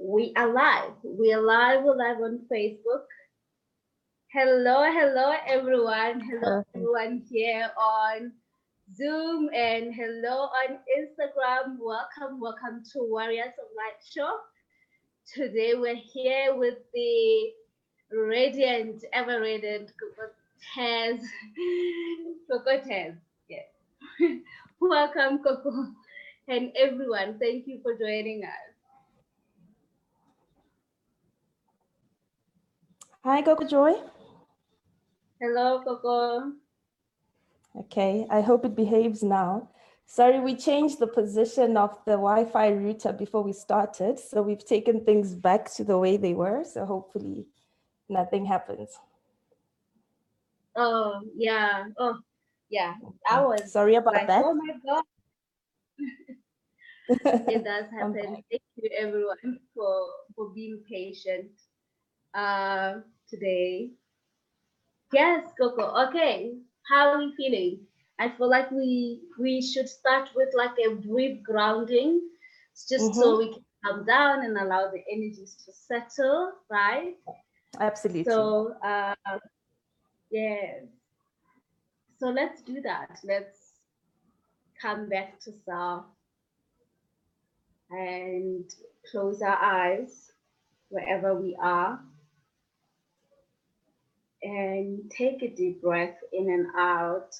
we are live. We are live. We're live on Facebook. Hello, hello, everyone. Hello, everyone here on Zoom and hello on Instagram. Welcome, welcome to Warriors of Light Show. Today we're here with the radiant, ever radiant Coco Tez. Coco Tez, yes. welcome, Coco, and everyone. Thank you for joining us. Hi, Gogo Joy. Hello, Coco. Okay, I hope it behaves now. Sorry, we changed the position of the Wi-Fi router before we started, so we've taken things back to the way they were, so hopefully nothing happens. Oh, yeah. Oh, yeah. I was Sorry about like, that. oh my God. it does happen. Thank you everyone for for being patient uh today. Yes, Coco. Okay. How are we feeling? I feel like we we should start with like a brief grounding just so we can calm down and allow the energies to settle, right? Absolutely. So uh yes. So let's do that. Let's come back to self and close our eyes wherever we are. And take a deep breath in and out.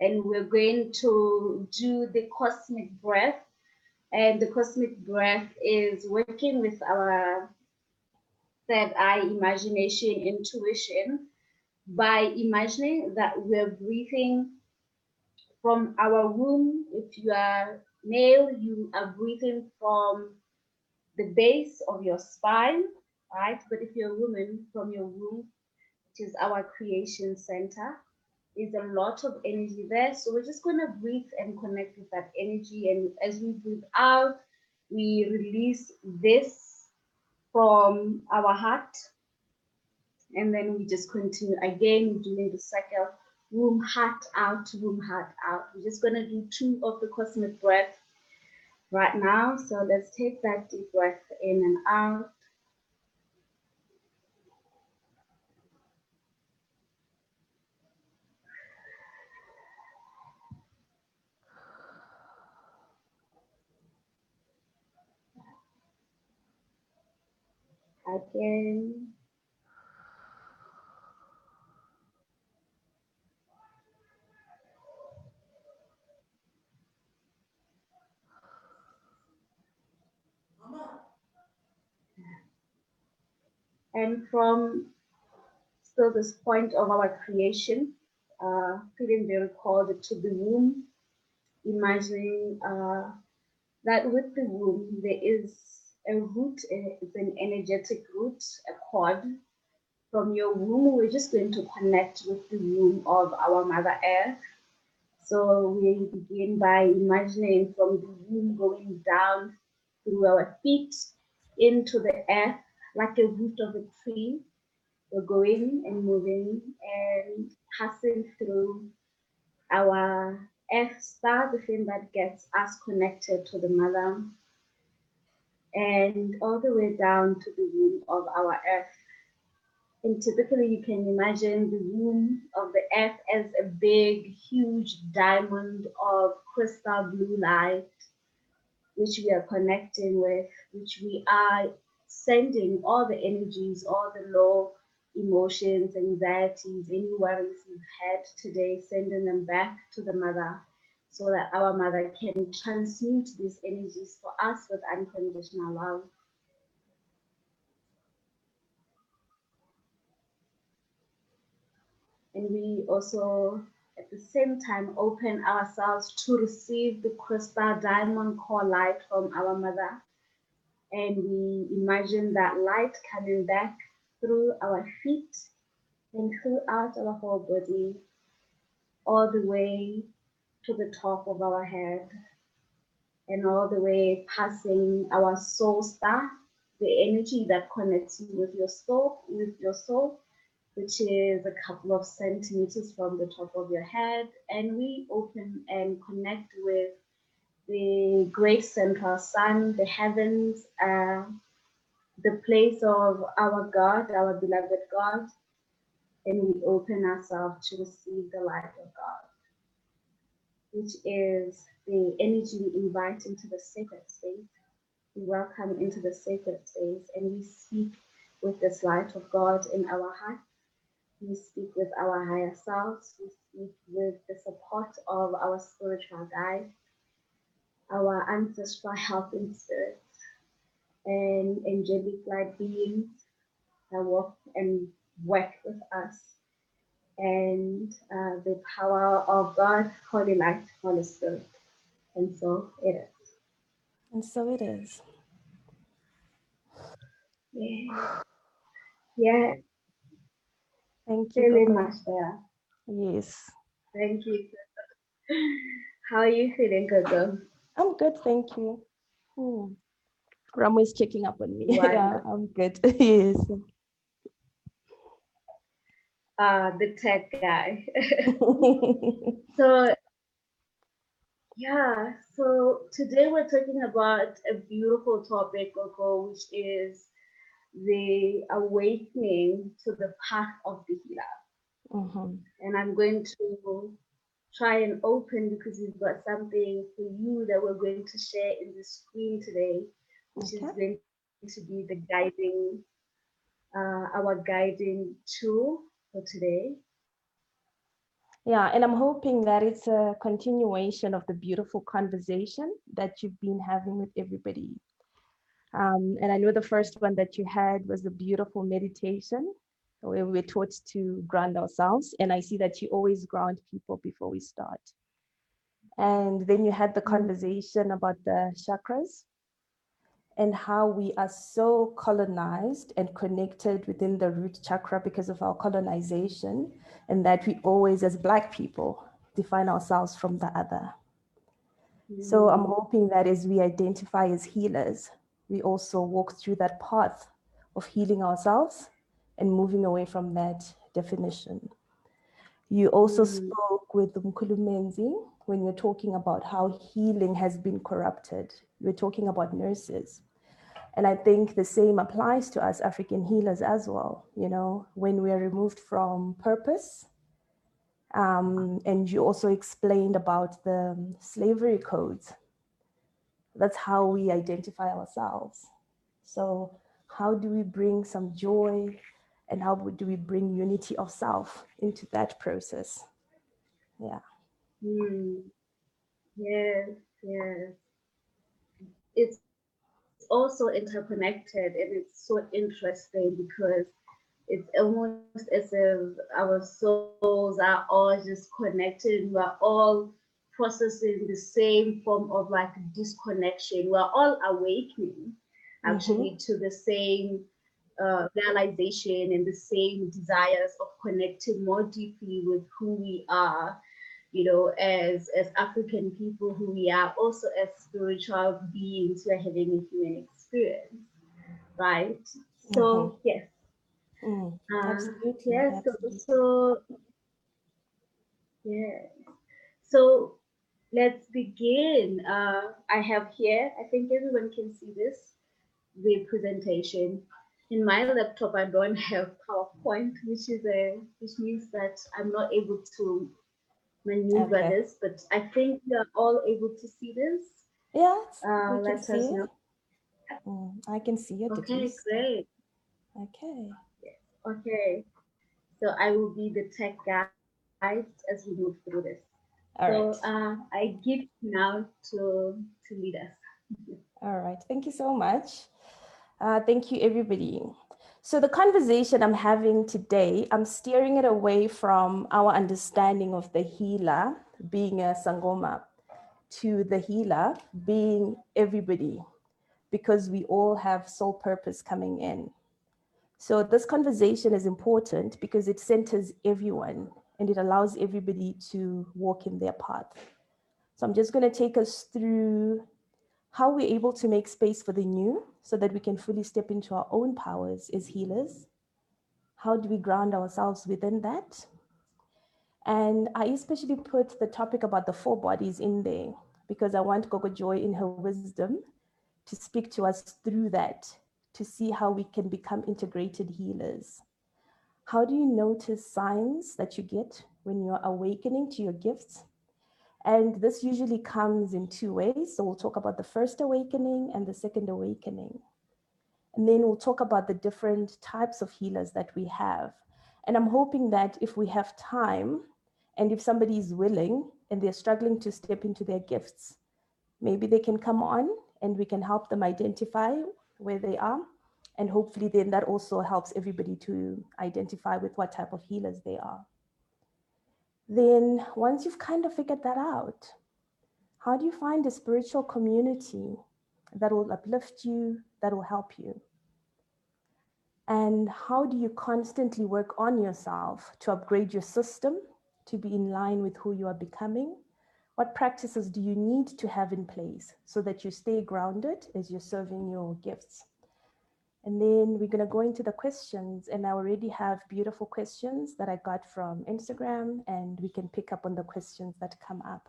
And we're going to do the cosmic breath. And the cosmic breath is working with our third eye imagination, intuition, by imagining that we're breathing from our womb. If you are male, you are breathing from the base of your spine, right? But if you're a woman, from your womb, which is our creation center, is a lot of energy there. So we're just going to breathe and connect with that energy. And as we breathe out, we release this from our heart. And then we just continue again doing the cycle womb, heart out, womb, heart out. We're just going to do two of the cosmic breath right now. So let's take that deep breath in and out. Again. And from still this point of our creation, uh, feeling very called to the womb, imagining uh, that with the womb there is a root, it's an energetic root, a cord. From your womb, we're just going to connect with the womb of our Mother Earth. So we begin by imagining from the womb going down through our feet into the earth like a root of a tree. We're going and moving and passing through our earth star, the thing that gets us connected to the mother, and all the way down to the womb of our earth. And typically, you can imagine the womb of the earth as a big, huge diamond of crystal blue light, which we are connecting with, which we are sending all the energies, all the low emotions, anxieties, any worries you've had today, sending them back to the mother so that our mother can transmute these energies for us with unconditional love. And we also, at the same time, open ourselves to receive the crystal diamond core light from our mother. And we imagine that light coming back through our feet and throughout our whole body, all the way to the top of our head, and all the way passing our soul star, the energy that connects you with your soul, with your soul, which is a couple of centimeters from the top of your head. And we open and connect with the great central sun, the heavens, uh, the place of our God, our beloved God. And we open ourselves to receive the light of God, which is the energy we invite into the sacred space. We welcome into the sacred space and we speak with this light of God in our heart. We speak with our higher selves. We speak with the support of our spiritual guide, our ancestral helping spirits, and angelic light beings that walk and work with us. And uh, the power of God, Holy Light, Holy Spirit. And so it is. And so it is. Yeah. Yeah. Thank you. Very much better. Yes. Thank you. How are you feeling, Coco? I'm good, thank you. Hmm. Ramu is checking up on me. Yeah, I'm good. yes. Uh, the tech guy. so, yeah, so today we're talking about a beautiful topic, Coco, which is the awakening to the path of the healer. Mhm. and I'm going to try and open because we've got something for you that we're going to share in the screen today, which is going to be the guiding, uh, our guiding tool for today. Yeah, and I'm hoping that it's a continuation of the beautiful conversation that you've been having with everybody. Um, and I know the first one that you had was a beautiful meditation where we're taught to ground ourselves. And I see that you always ground people before we start. And then you had the Mm. conversation about the chakras and how we are so colonized and connected within the root chakra because of our colonization, and that we always, as Black people, define ourselves from the other. So I'm Mm, hoping that as we identify as healers, we also walk through that path of healing ourselves and moving away from that definition. You also Mm. spoke with Mkulumenzi when you're talking about how healing has been corrupted. You're talking about nurses. And I think the same applies to us African healers as well. You know, when we are removed from purpose, um, and you also explained about the slavery codes. That's how we identify ourselves. So, how do we bring some joy and how do we bring unity of self into that process? Yeah. mm. Yes, yes. It's also interconnected and it's so interesting because it's almost as if our souls are all just connected. We're all processing the same form of like disconnection. We're all awakening actually to the same uh, realization and the same desires of connecting more deeply with who we are you know, as as African people who we are, also as spiritual beings who are having a human experience, right? So Mhm. yes, Mm, uh, absolutely. yes. So, so yeah. So let's begin. Uh, I have here. I think everyone can see this the presentation. In my laptop, I don't have PowerPoint, which is a which means that I'm not able to maneuver Okay. this, but I think we are all able to see this. Yes, Uh, we can let see us it. know. Mm, I can see it Okay, great. Okay. Okay, so I will be the tech guide as we move through this. All so right. uh, I give now to to lead us. All right. Thank you so much. Uh, thank you, everybody. So, the conversation I'm having today, I'm steering it away from our understanding of the healer being a Sangoma to the healer being everybody, because we all have soul purpose coming in. So, this conversation is important because it centers everyone and it allows everybody to walk in their path. So, I'm just going to take us through how we're able to make space for the new so that we can fully step into our own powers as healers, How do we ground ourselves within that? And I especially put the topic about the four bodies in there because I want Gogo Joy in her wisdom to speak to us through that, to see how we can become integrated healers. How do you notice signs that you get when you're awakening to your gifts? And this usually comes in two ways. So we'll talk about the first awakening and the second awakening. And then we'll talk about the different types of healers that we have. And I'm hoping that if we have time and if somebody is willing and they're struggling to step into their gifts, maybe they can come on and we can help them identify where they are and hopefully then that also helps everybody to identify with what type of healers they are. Then once you've kind of figured that out, how do you find a spiritual community that will uplift you, that will help you? And how do you constantly work on yourself to upgrade your system to be in line with who you are becoming? What practices do you need to have in place so that you stay grounded as you're serving your gifts? And then we're going to go into the questions. And I already have beautiful questions that I got from Instagram, and we can pick up on the questions that come up.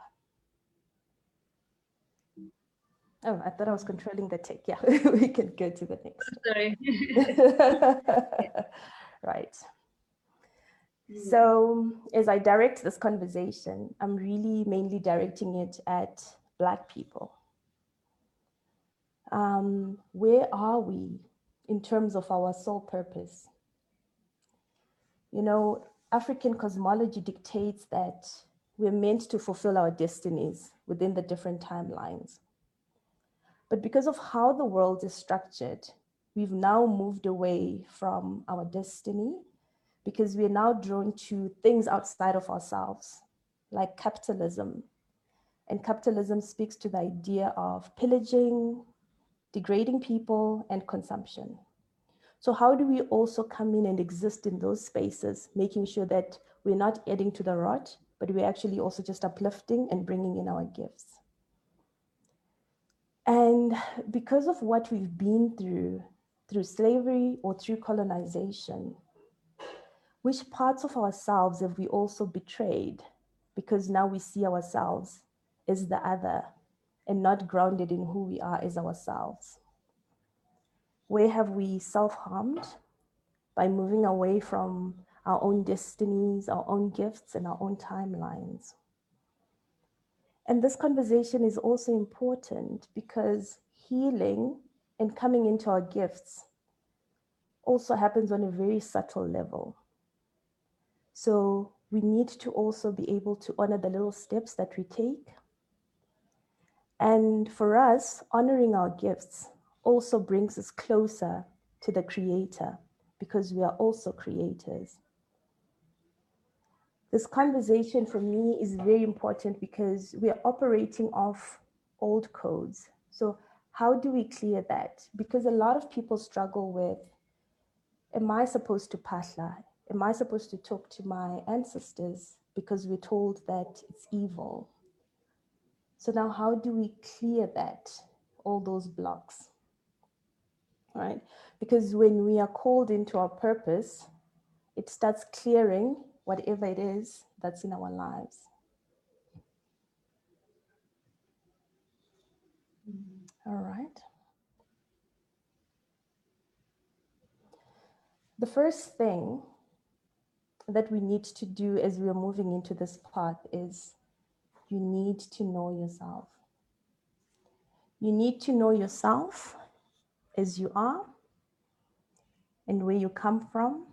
Oh, I thought I was controlling the tech. Yeah, we can go to the next. Sorry. right. So as I direct this conversation, I'm really mainly directing it at Black people. Um, where are we in terms of our sole purpose. You know, African cosmology dictates that we're meant to fulfill our destinies within the different timelines. But because of how the world is structured, we've now moved away from our destiny because we are now drawn to things outside of ourselves, like capitalism. And capitalism speaks to the idea of pillaging, degrading people, and consumption. So how do we also come in and exist in those spaces, making sure that we're not adding to the rot, but we're actually also just uplifting and bringing in our gifts. And because of what we've been through, through slavery or through colonization, which parts of ourselves have we also betrayed? Because now we see ourselves as the other and not grounded in who we are as ourselves? Where have we self harmed by moving away from our own destinies, our own gifts, and our own timelines? And this conversation is also important because healing and coming into our gifts also happens on a very subtle level. So we need to also be able to honor the little steps that we take and for us, honoring our gifts also brings us closer to the Creator because we are also creators. This conversation for me is very important because we are operating off old codes. So, how do we clear that? Because a lot of people struggle with Am I supposed to phahla? Am I supposed to talk to my ancestors because we're told that it's evil? So now how do we clear that, all those blocks? Right? Because when we are called into our purpose, it starts clearing whatever it is that's in our lives. All right. The first thing that we need to do as we are moving into this path is you need to know yourself. You need to know yourself as you are and where you come from.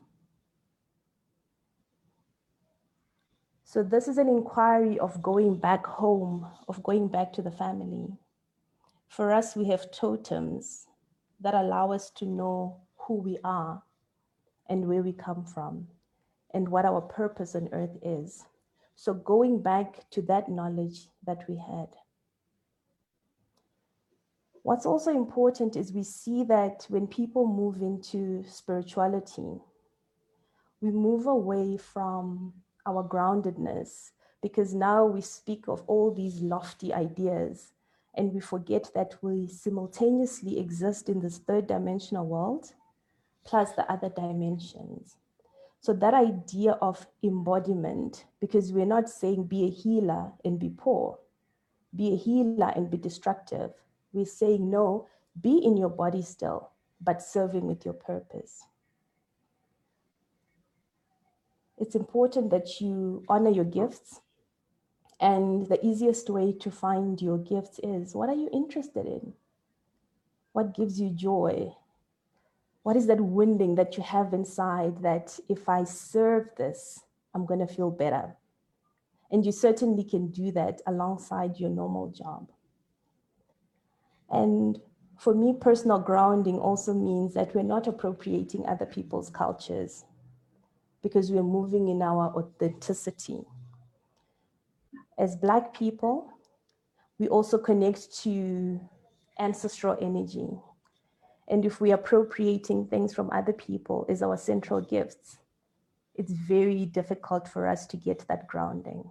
So, this is an inquiry of going back home, of going back to the family. For us, we have totems that allow us to know who we are and where we come from and what our purpose on earth is. So going back to that knowledge that we had. What's also important is we see that when people move into spirituality, we move away from our groundedness because now we speak of all these lofty ideas and we forget that we simultaneously exist in this third dimensional world plus the other dimensions. So that idea of embodiment, because we're not saying be a healer and be poor, be a healer and be destructive. We're saying no, be in your body still, but serving with your purpose. It's important that you honor your gifts. And the easiest way to find your gifts is what are you interested in? What gives you joy? What is that winding that you have inside that if I serve this, I'm going to feel better? And you certainly can do that alongside your normal job. And for me, personal grounding also means that we're not appropriating other people's cultures because we're moving in our authenticity. As Black people, we also connect to ancestral energy. And if we're appropriating things from other people as our central gifts, it's very difficult for us to get that grounding.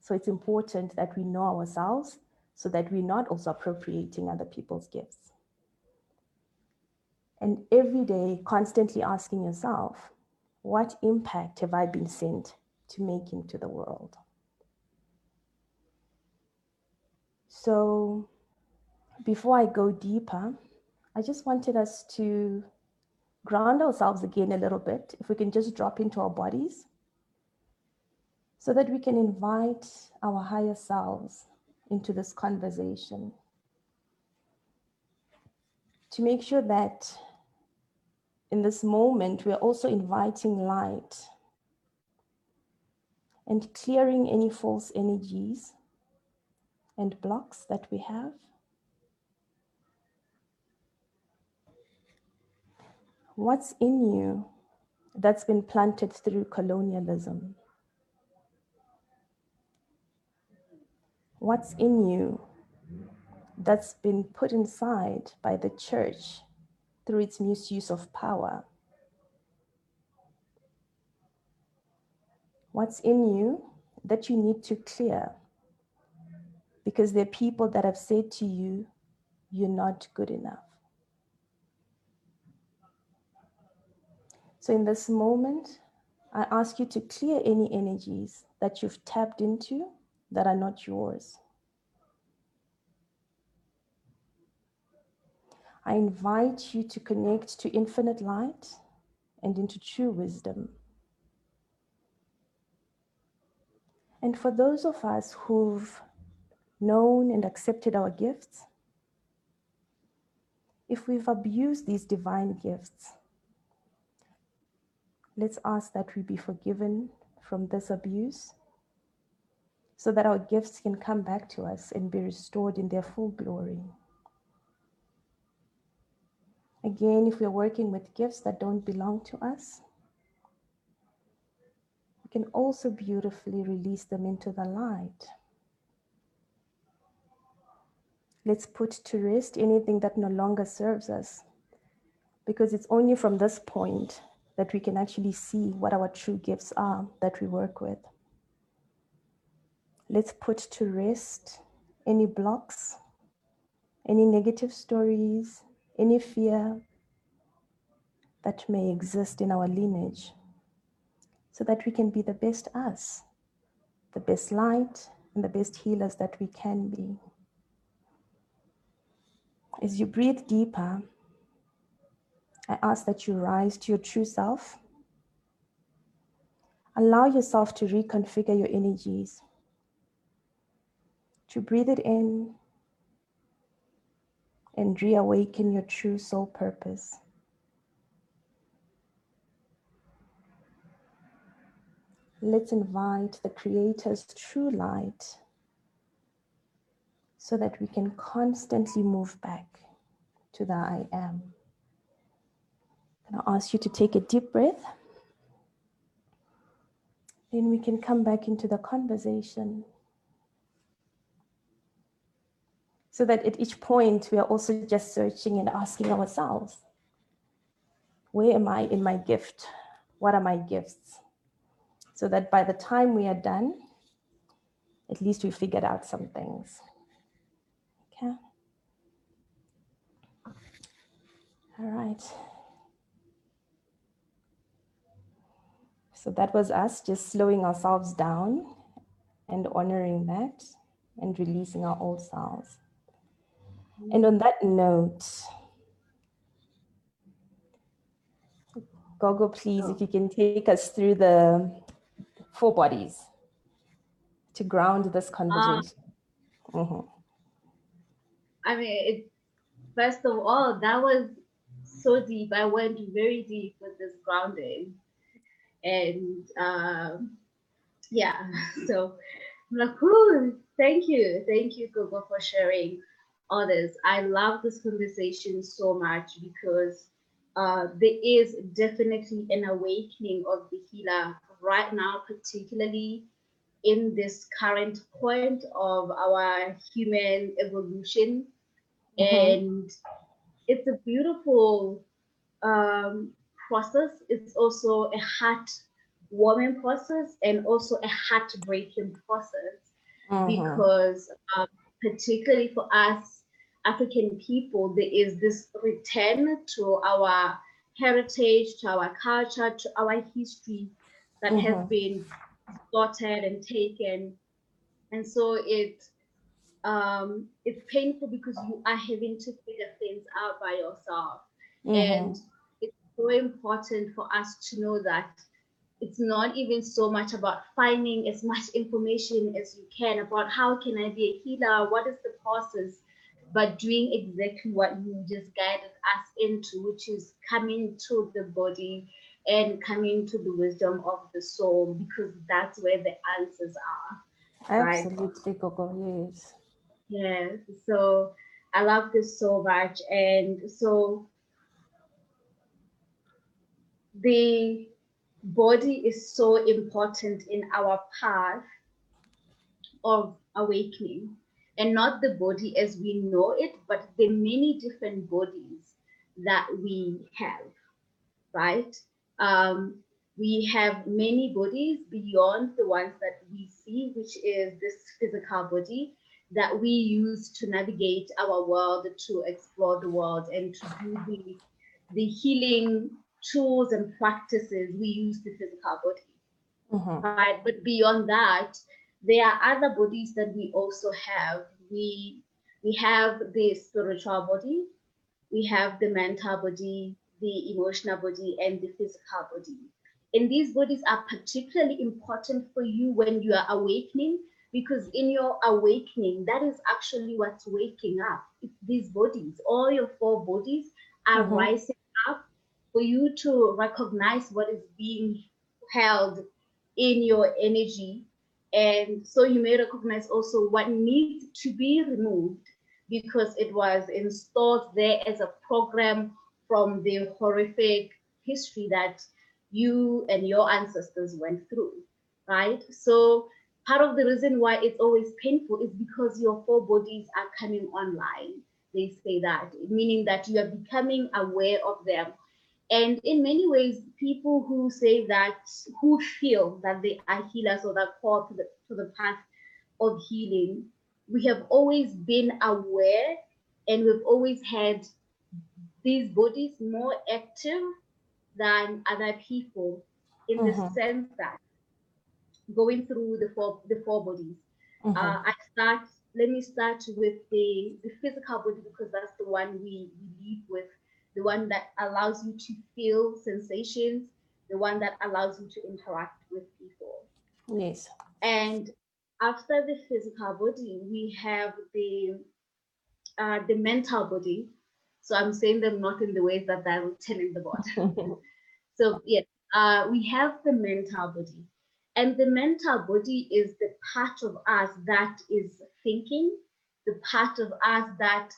So it's important that we know ourselves so that we're not also appropriating other people's gifts. And every day, constantly asking yourself, what impact have I been sent to make into the world? So before I go deeper, I just wanted us to ground ourselves again a little bit. If we can just drop into our bodies so that we can invite our higher selves into this conversation to make sure that in this moment, we're also inviting light and clearing any false energies and blocks that we have. What's in you that's been planted through colonialism? What's in you that's been put inside by the church through its misuse of power. What's in you that you need to clear? Because there are people that have said to you, you're not good enough. So in this moment, I ask you to clear any energies that you've tapped into that are not yours. I invite you to connect to infinite light and into true wisdom. And for those of us who've known and accepted our gifts, if we've abused these divine gifts, let's ask that we be forgiven from this abuse so that our gifts can come back to us and be restored in their full glory. Again, if we're working with gifts that don't belong to us, we can also beautifully release them into the light. Let's put to rest anything that no longer serves us, because it's only from this point that we can actually see what our true gifts are that we work with. Let's put to rest any blocks, any negative stories, any fear that may exist in our lineage so that we can be the best us, the best light, and the best healers that we can be. As you breathe deeper, I ask that you rise to your true self. Allow yourself to reconfigure your energies, to breathe it in and reawaken your true soul purpose. Let's invite the Creator's true light so that we can constantly move back to the I am. I'll ask you to take a deep breath. Then we can come back into the conversation. so that at each point we are also just searching and asking ourselves, where am I in my gift? What are my gifts? So that by the time we are done, at least we figured out some things. Okay. All right. So that was us just slowing ourselves down and honoring that and releasing our old selves. And on that note, Gogo, please, if you can take us through the four bodies to ground this conversation. Uh, mm-hmm. I mean, it, first of all, that was so deep. I went very deep with this grounding. And um, yeah, so I'm like, Ooh, thank you. Thank you, Google, for sharing all this. I love this conversation so much because uh, there is definitely an awakening of the healer right now, particularly in this current point of our human evolution. Mm-hmm. And it's a beautiful um, process. It's also a heart warming process and also a heartbreaking process mm-hmm. because, um, particularly for us African people, there is this return to our heritage, to our culture, to our history that mm-hmm. has been distorted and taken. And so it um, it's painful because you are having to figure things out by yourself. Mm-hmm. And so important for us to know that it's not even so much about finding as much information as you can about how can I be a healer, what is the process, but doing exactly what you just guided us into, which is coming to the body and coming to the wisdom of the soul, because that's where the answers are. Absolutely, right? Coco, yes. Yes. So I love this so much. And so the body is so important in our path of awakening and not the body as we know it, but the many different bodies that we have, right? Um, we have many bodies beyond the ones that we see, which is this physical body that we use to navigate our world, to explore the world, and to do the, the healing tools and practices we use the physical body. Mm-hmm. Right. But beyond that, there are other bodies that we also have. We we have the spiritual body, we have the mental body, the emotional body, and the physical body. And these bodies are particularly important for you when you are awakening because in your awakening, that is actually what's waking up. It's these bodies, all your four bodies are mm-hmm. rising for you to recognize what is being held in your energy. And so you may recognize also what needs to be removed because it was installed there as a program from the horrific history that you and your ancestors went through, right? So part of the reason why it's always painful is because your four bodies are coming online. They say that, meaning that you are becoming aware of them. And in many ways, people who say that, who feel that they are healers or that call to the, to the path of healing, we have always been aware and we've always had these bodies more active than other people in the mm-hmm. sense that going through the four the four bodies. Mm-hmm. Uh, I start. Let me start with the the physical body because that's the one we, we live with, the one that allows you to feel sensations, the one that allows you to interact with people. Yes. And after the physical body, we have the uh, the mental body. So I'm saying them not in the ways that they're telling the body. so yes, uh, we have the mental body. And the mental body is the part of us that is thinking, the part of us that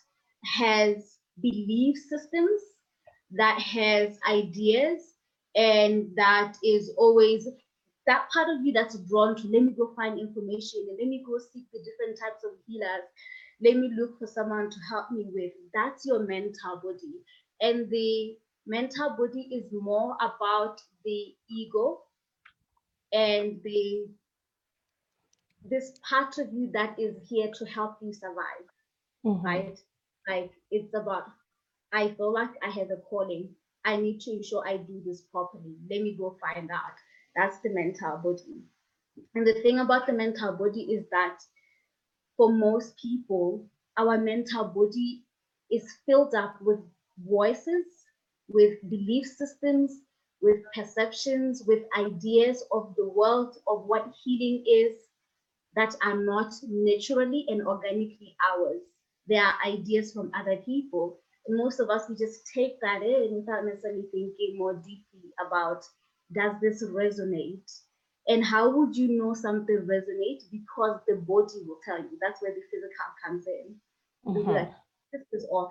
has belief systems, that has ideas, and that is always that part of you that's drawn to let me go find information and let me go seek the different types of healers. Let me look for someone to help me with. That's your mental body. And the mental body is more about the ego and the this part of you that is here to help you survive mm-hmm. right like it's about i feel like i have a calling i need to ensure i do this properly let me go find out That's the mental body. And the thing about the mental body is that for most people, our mental body is filled up with voices, with belief systems, with perceptions, with ideas of the world, of what healing is, that are not naturally and organically ours. They are ideas from other people. And most of us, we just take that in without necessarily thinking more deeply about does this resonate? And how would you know something resonates? Because the body will tell you. That's where the physical comes in. Mm-hmm. Like, this is off.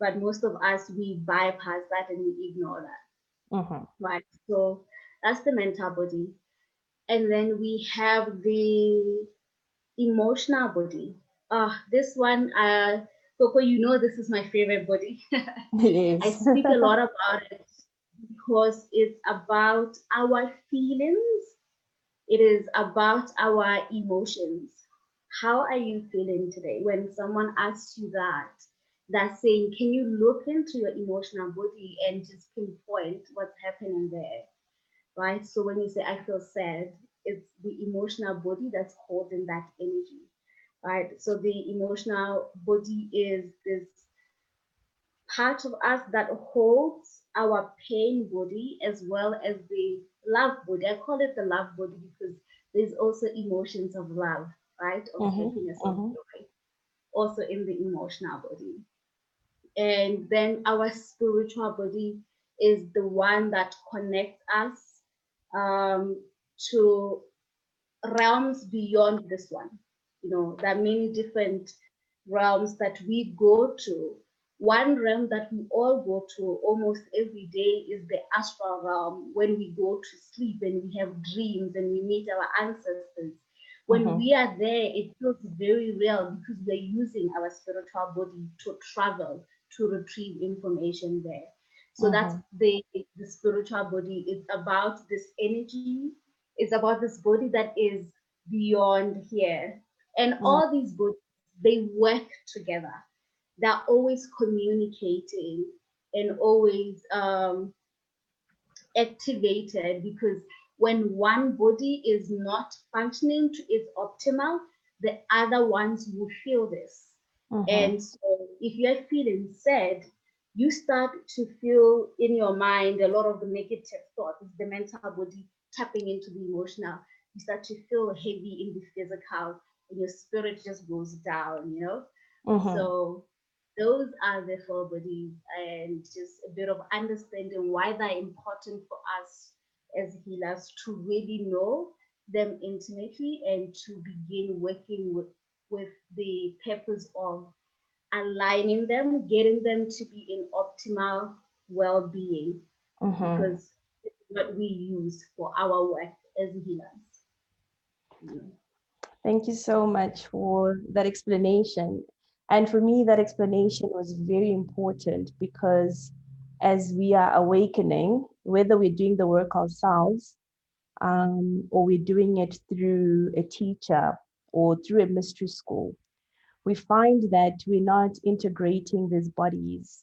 But most of us, we bypass that and we ignore that. Mm-hmm. Right. So that's the mental body. And then we have the emotional body. Uh, this one, uh, Coco, you know this is my favorite body. It is. I speak a lot about it because it's about our feelings. It is about our emotions. How are you feeling today? When someone asks you that, that's saying, can you look into your emotional body and just pinpoint what's happening there? Right? So when you say, I feel sad, it's the emotional body that's holding that energy. Right? So the emotional body is this part of us that holds our pain body as well as the love body. I call it the love body because there's also emotions of love, right? Of mm-hmm, happiness, mm-hmm. of joy, also in the emotional body. And then our spiritual body is the one that connects us um, to realms beyond this one. You know, there are many different realms that we go to one realm that we all go to almost every day is the astral realm when we go to sleep and we have dreams and we meet our ancestors. When mm-hmm. we are there, it feels very real because we're using our spiritual body to travel to retrieve information there. So mm-hmm. that's the, the spiritual body. It's about this energy, it's about this body that is beyond here. And mm-hmm. all these bodies, they work together they're always communicating and always um, activated because when one body is not functioning to its optimal, the other ones will feel this. Mm-hmm. And so if you're feeling sad, you start to feel in your mind a lot of the negative thoughts, the mental body tapping into the emotional. You start to feel heavy in the physical, and your spirit just goes down, you know? Mm-hmm. So those are the four bodies and just a bit of understanding why they're important for us as healers to really know them intimately and to begin working with, with the purpose of aligning them, getting them to be in optimal well-being mm-hmm. because it's what we use for our work as healers. Yeah. Thank you so much for that explanation. And for me, that explanation was very important because as we are awakening, whether we're doing the work ourselves um, or we're doing it through a teacher or through a mystery school, we find that we're not integrating these bodies.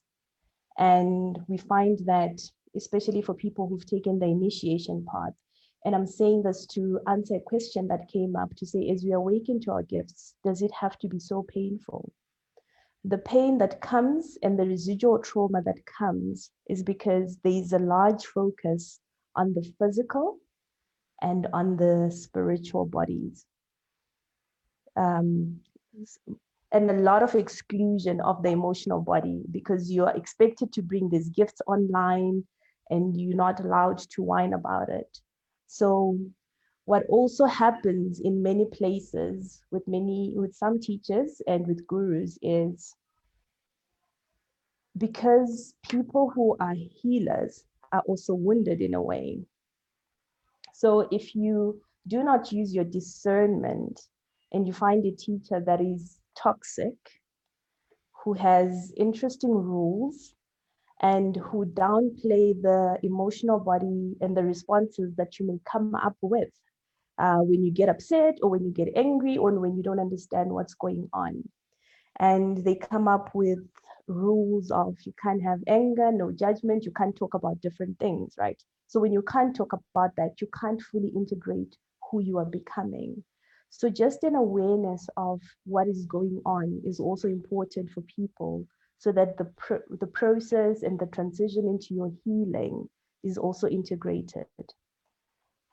And we find that, especially for people who've taken the initiation part, and I'm saying this to answer a question that came up to say, as we awaken to our gifts, does it have to be so painful? the pain that comes and the residual trauma that comes is because there is a large focus on the physical and on the spiritual bodies. Um, and a lot of exclusion of the emotional body because you are expected to bring these gifts online and you're not allowed to whine about it. So what also happens in many places with many with some teachers and with gurus is because people who are healers are also wounded in a way. So if you do not use your discernment and you find a teacher that is toxic who has interesting rules and who downplay the emotional body and the responses that you may come up with uh, when you get upset or when you get angry or when you don't understand what's going on. And they come up with rules of you can't have anger, no judgment, you can't talk about different things, right? So when you can't talk about that, you can't fully integrate who you are becoming. So just an awareness of what is going on is also important for people so that the, the process and the transition into your healing is also integrated.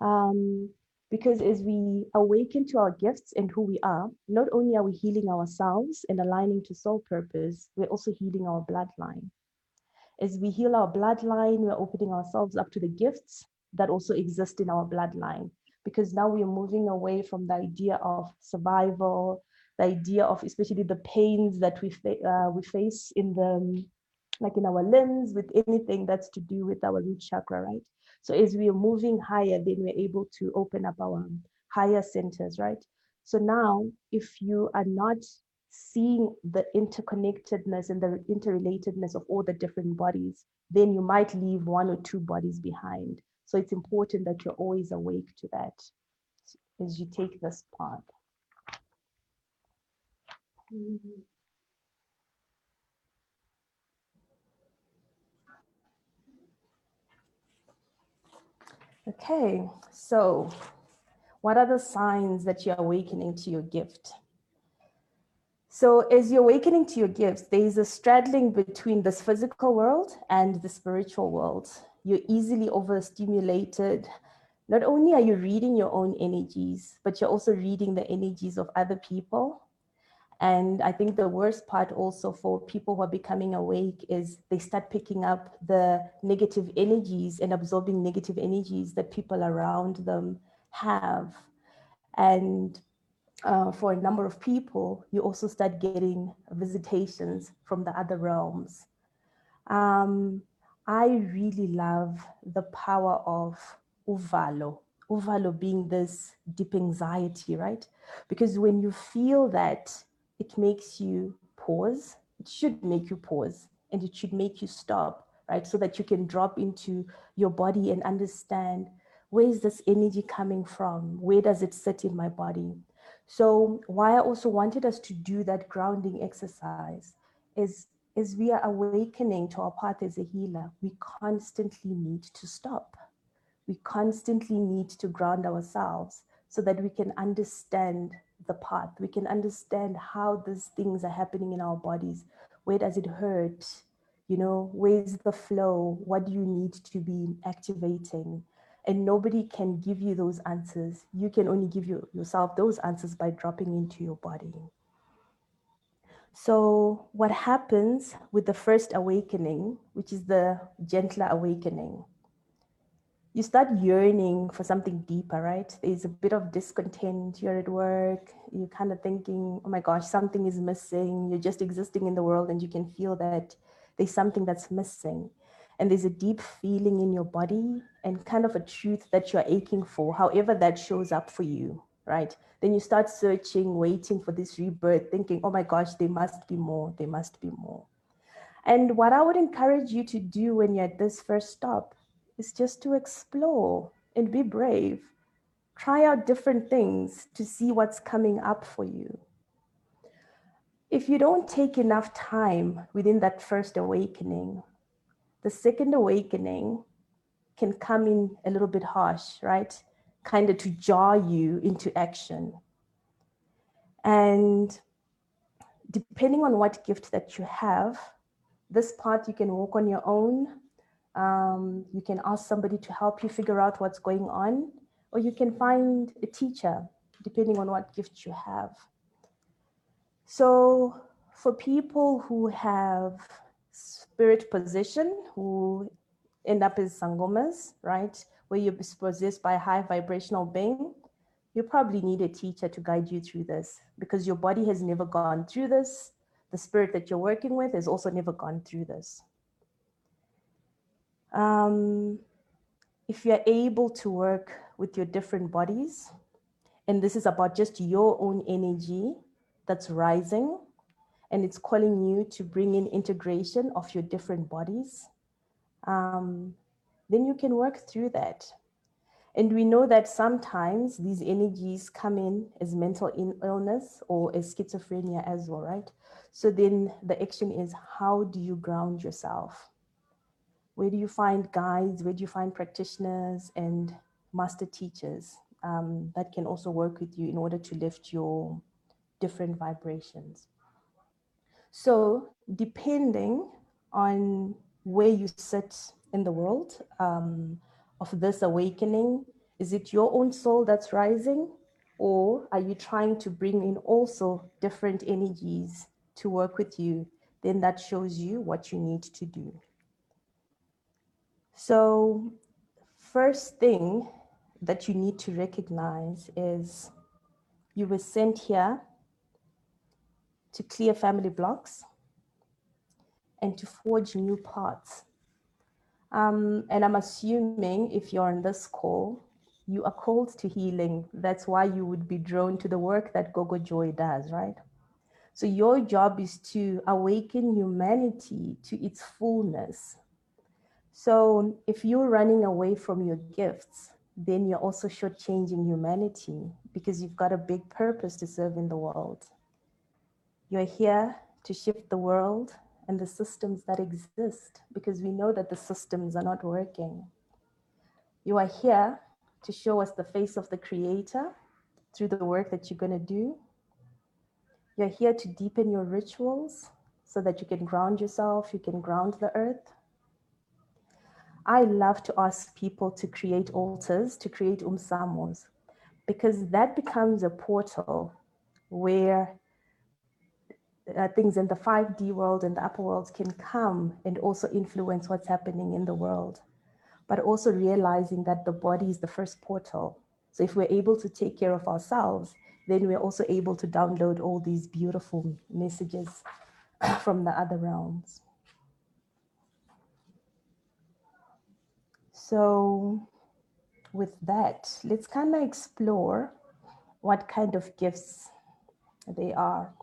Um, because as we awaken to our gifts and who we are, not only are we healing ourselves and aligning to soul purpose, we're also healing our bloodline. As we heal our bloodline, we're opening ourselves up to the gifts that also exist in our bloodline. Because now we're moving away from the idea of survival, the idea of especially the pains that we, uh, we face in the, like in our limbs, with anything that's to do with our root chakra, right? So as we are moving higher, then we're able to open up our higher centers, right? So now, if you are not seeing the interconnectedness and the interrelatedness of all the different bodies, then you might leave one or two bodies behind. So it's important that you're always awake to that as you take this path. Mm-hmm. Okay, so what are the signs that you're awakening to your gift? So as you're awakening to your gifts, there is a straddling between this physical world and the spiritual world. You're easily overstimulated. Not only are you reading your own energies, but you're also reading the energies of other people. And I think the worst part also for people who are becoming awake is they start picking up the negative energies and absorbing negative energies that people around them have. And uh, for a number of people, you also start getting visitations from the other realms. Um, I really love the power of uvalo, uvalo being this deep anxiety, right? Because when you feel that, it makes you pause. It should make you pause and it should make you stop, right? So that you can drop into your body and understand where is this energy coming from? Where does it sit in my body? So why I also wanted us to do that grounding exercise is as we are awakening to our path as a healer, we constantly need to stop. We constantly need to ground ourselves so that we can understand the path. We can understand how these things are happening in our bodies. Where does it hurt? You know, where's the flow? What do you need to be activating? and nobody can give you those answers. You can only give you, yourself those answers by dropping into your body. So what happens with the first awakening, which is the gentler awakening, you start yearning for something deeper, right? There's a bit of discontent, you're at work, you're kind of thinking, oh my gosh, something is missing. You're just existing in the world and you can feel that there's something that's missing and there's a deep feeling in your body and kind of a truth that you're aching for, however that shows up for you, right? Then you start searching, waiting for this rebirth, thinking, oh my gosh, there must be more, there must be more. And what I would encourage you to do when you're at this first stop is just to explore and be brave. Try out different things to see what's coming up for you. If you don't take enough time within that first awakening, the second awakening can come in a little bit harsh, right? Kind of to jar you into action. And depending on what gift that you have, this part you can walk on your own. Um, you can ask somebody to help you figure out what's going on, or you can find a teacher, depending on what gift you have. So for people who have spirit possession who end up as sangomas, right? Where you're possessed by a high vibrational being, you probably need a teacher to guide you through this because your body has never gone through this. The spirit that you're working with has also never gone through this. Um, if you're able to work with your different bodies, and this is about just your own energy that's rising, and it's calling you to bring in integration of your different bodies, um, then you can work through that. And we know that sometimes these energies come in as mental illness or as schizophrenia as well, right? So then the action is how do you ground yourself? Where do you find guides? Where do you find practitioners and master teachers um, that can also work with you in order to lift your different vibrations? So, depending on where you sit in the world um, of this awakening, is it your own soul that's rising? Or are you trying to bring in also different energies to work with you? Then that shows you what you need to do. So, first thing that you need to recognize is you were sent here to clear family blocks and to forge new paths. Um, and I'm assuming if you're on this call, you are called to healing. That's why you would be drawn to the work that Gogo Joy does, right? So your job is to awaken humanity to its fullness so if you're running away from your gifts, then you're also shortchanging humanity because you've got a big purpose to serve in the world. You're here to shift the world and the systems that exist because we know that the systems are not working. You are here to show us the face of the Creator through the work that you're going to do. You're here to deepen your rituals so that you can ground yourself, you can ground the earth, I love to ask people to create altars, to create umsamos, because that becomes a portal where uh, things in the 5D world and the upper world can come and also influence what's happening in the world. But also realizing that the body is the first portal. So if we're able to take care of ourselves, then we're also able to download all these beautiful messages from the other realms. So, with that, let's kind of explore what kind of gifts they are.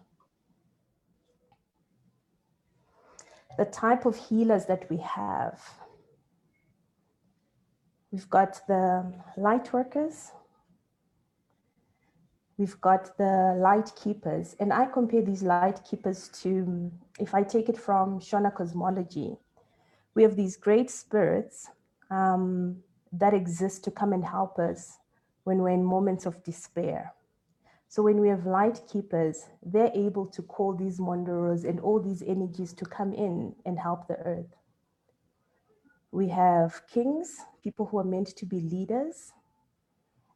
The type of healers that we have. We've got the light workers, we've got the light keepers, and I compare these light keepers to, if I take it from Shona cosmology, we have these great spirits um, that exist to come and help us when we're in moments of despair. So when we have light keepers, they're able to call these wanderers and all these energies to come in and help the earth. We have kings, people who are meant to be leaders.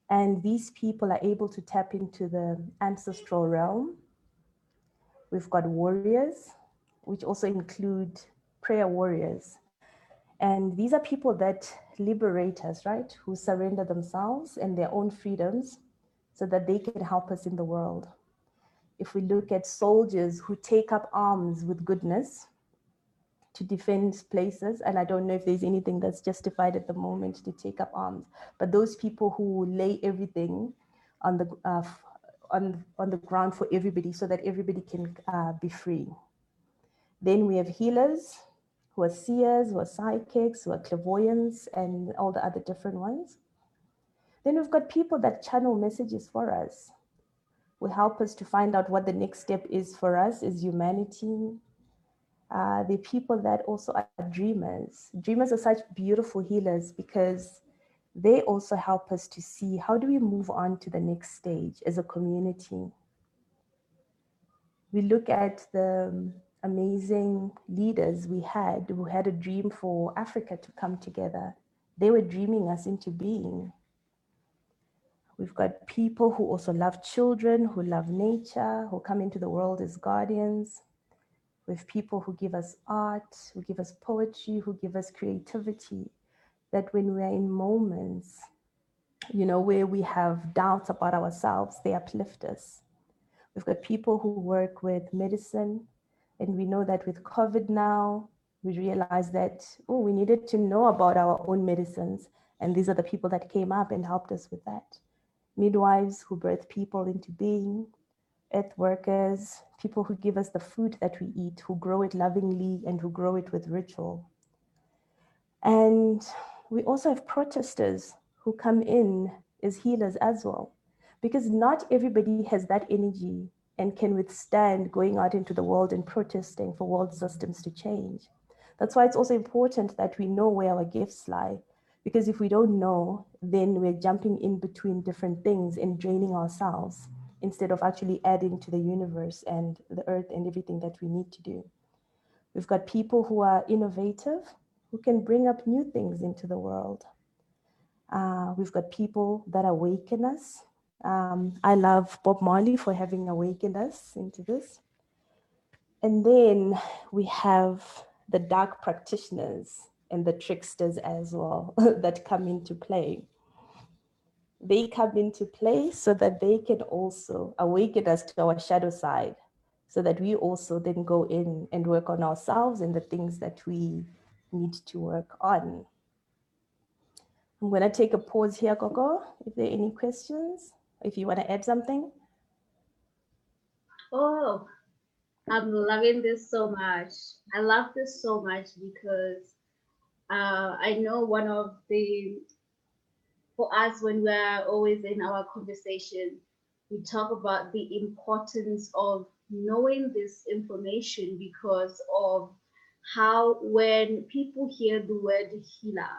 And these people are able to tap into the ancestral realm. We've got warriors, which also include prayer warriors. And these are people that liberate us, right? Who surrender themselves and their own freedoms so that they can help us in the world. If we look at soldiers who take up arms with goodness to defend places, and I don't know if there's anything that's justified at the moment to take up arms, but those people who lay everything on the uh, on on the ground for everybody so that everybody can uh, be free. Then we have healers who are seers, who are psychics, who are clairvoyants, and all the other different ones. Then we've got people that channel messages for us, will help us to find out what the next step is for us as humanity. Uh, the people that also are dreamers. Dreamers are such beautiful healers because they also help us to see how do we move on to the next stage as a community. We look at the amazing leaders we had who had a dream for Africa to come together. They were dreaming us into being. We've got people who also love children, who love nature, who come into the world as guardians. We have people who give us art, who give us poetry, who give us creativity. That when we're in moments, you know, where we have doubts about ourselves, they uplift us. We've got people who work with medicine, and we know that with COVID now, we realized that, oh, we needed to know about our own medicines. And these are the people that came up and helped us with that. Midwives who birth people into being, earth workers, people who give us the food that we eat, who grow it lovingly and who grow it with ritual. And we also have protesters who come in as healers as well, because not everybody has that energy and can withstand going out into the world and protesting for world systems to change. That's why it's also important that we know where our gifts lie. Because if we don't know, then we're jumping in between different things and draining ourselves instead of actually adding to the universe and the earth and everything that we need to do. We've got people who are innovative, who can bring up new things into the world. Uh, we've got people that awaken us. Um, I love Bob Marley for having awakened us into this. And then we have the dark practitioners and the tricksters as well that come into play. They come into play so that they can also awaken us to our shadow side so that we also then go in and work on ourselves and the things that we need to work on. I'm going to take a pause here, Coco, if there are any questions, if you want to add something. Oh, I'm loving this so much. I love this so much because uh, I know one of the, for us, when we're always in our conversation, we talk about the importance of knowing this information because of how when people hear the word healer,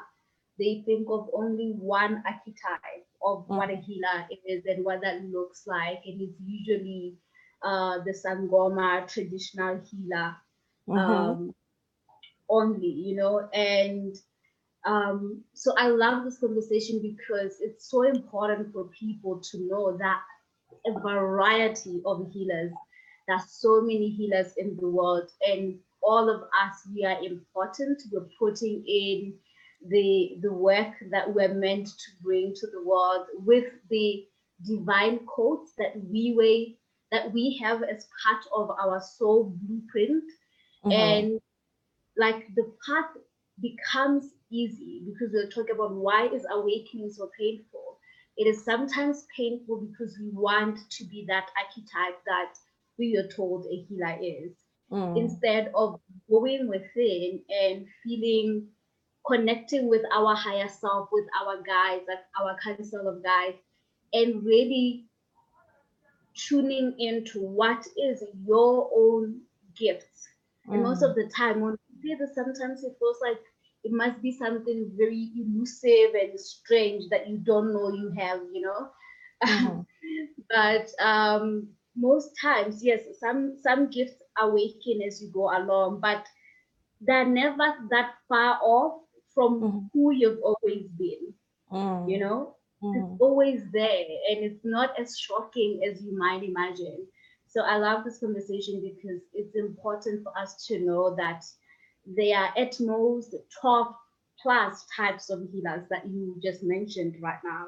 they think of only one archetype of what a healer is and what that looks like. And it's usually uh, the Sangoma traditional healer mm-hmm. um, only, you know. And um, so I love this conversation because it's so important for people to know that a variety of healers there's so many healers in the world, and all of us, we are important. We're putting in the the work that we're meant to bring to the world with the divine codes that we weigh that we have as part of our soul blueprint mm-hmm. and like the path becomes easy because we're talking about why is awakening so painful it is sometimes painful because we want to be that archetype that we are told a healer is, mm. instead of going within and feeling connecting with our higher self, with our guides, like our council of guides, and really tuning into what is your own gifts. Mm. And most of the time, when we say this, sometimes it feels like it must be something very elusive and strange that you don't know you have, you know. Mm-hmm. but um, most times, yes, some some gifts awaken as you go along, but they're never that far off from mm-hmm. who you've always been. Mm. You know, mm. it's always there, and it's not as shocking as you might imagine. So I love this conversation because it's important for us to know that there are at most 12 plus types of healers that you just mentioned right now.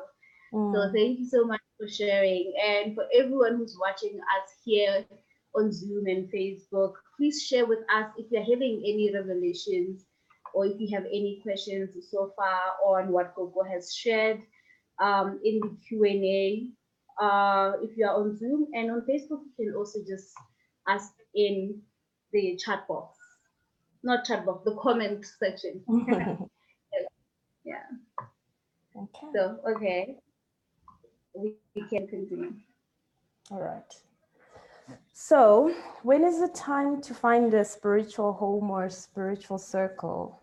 Mm. So thank you so much for sharing. And for everyone who's watching us here on Zoom and Facebook, please share with us if you're having any revelations or if you have any questions so far on what Gogo has shared um, in the Q&A. Uh, if you are on Zoom and on Facebook, you can also just ask in the chat box. Not chat box, the comment section. yeah. Okay. So, okay we can continue. All right. So, when is the time to find a spiritual home or spiritual circle?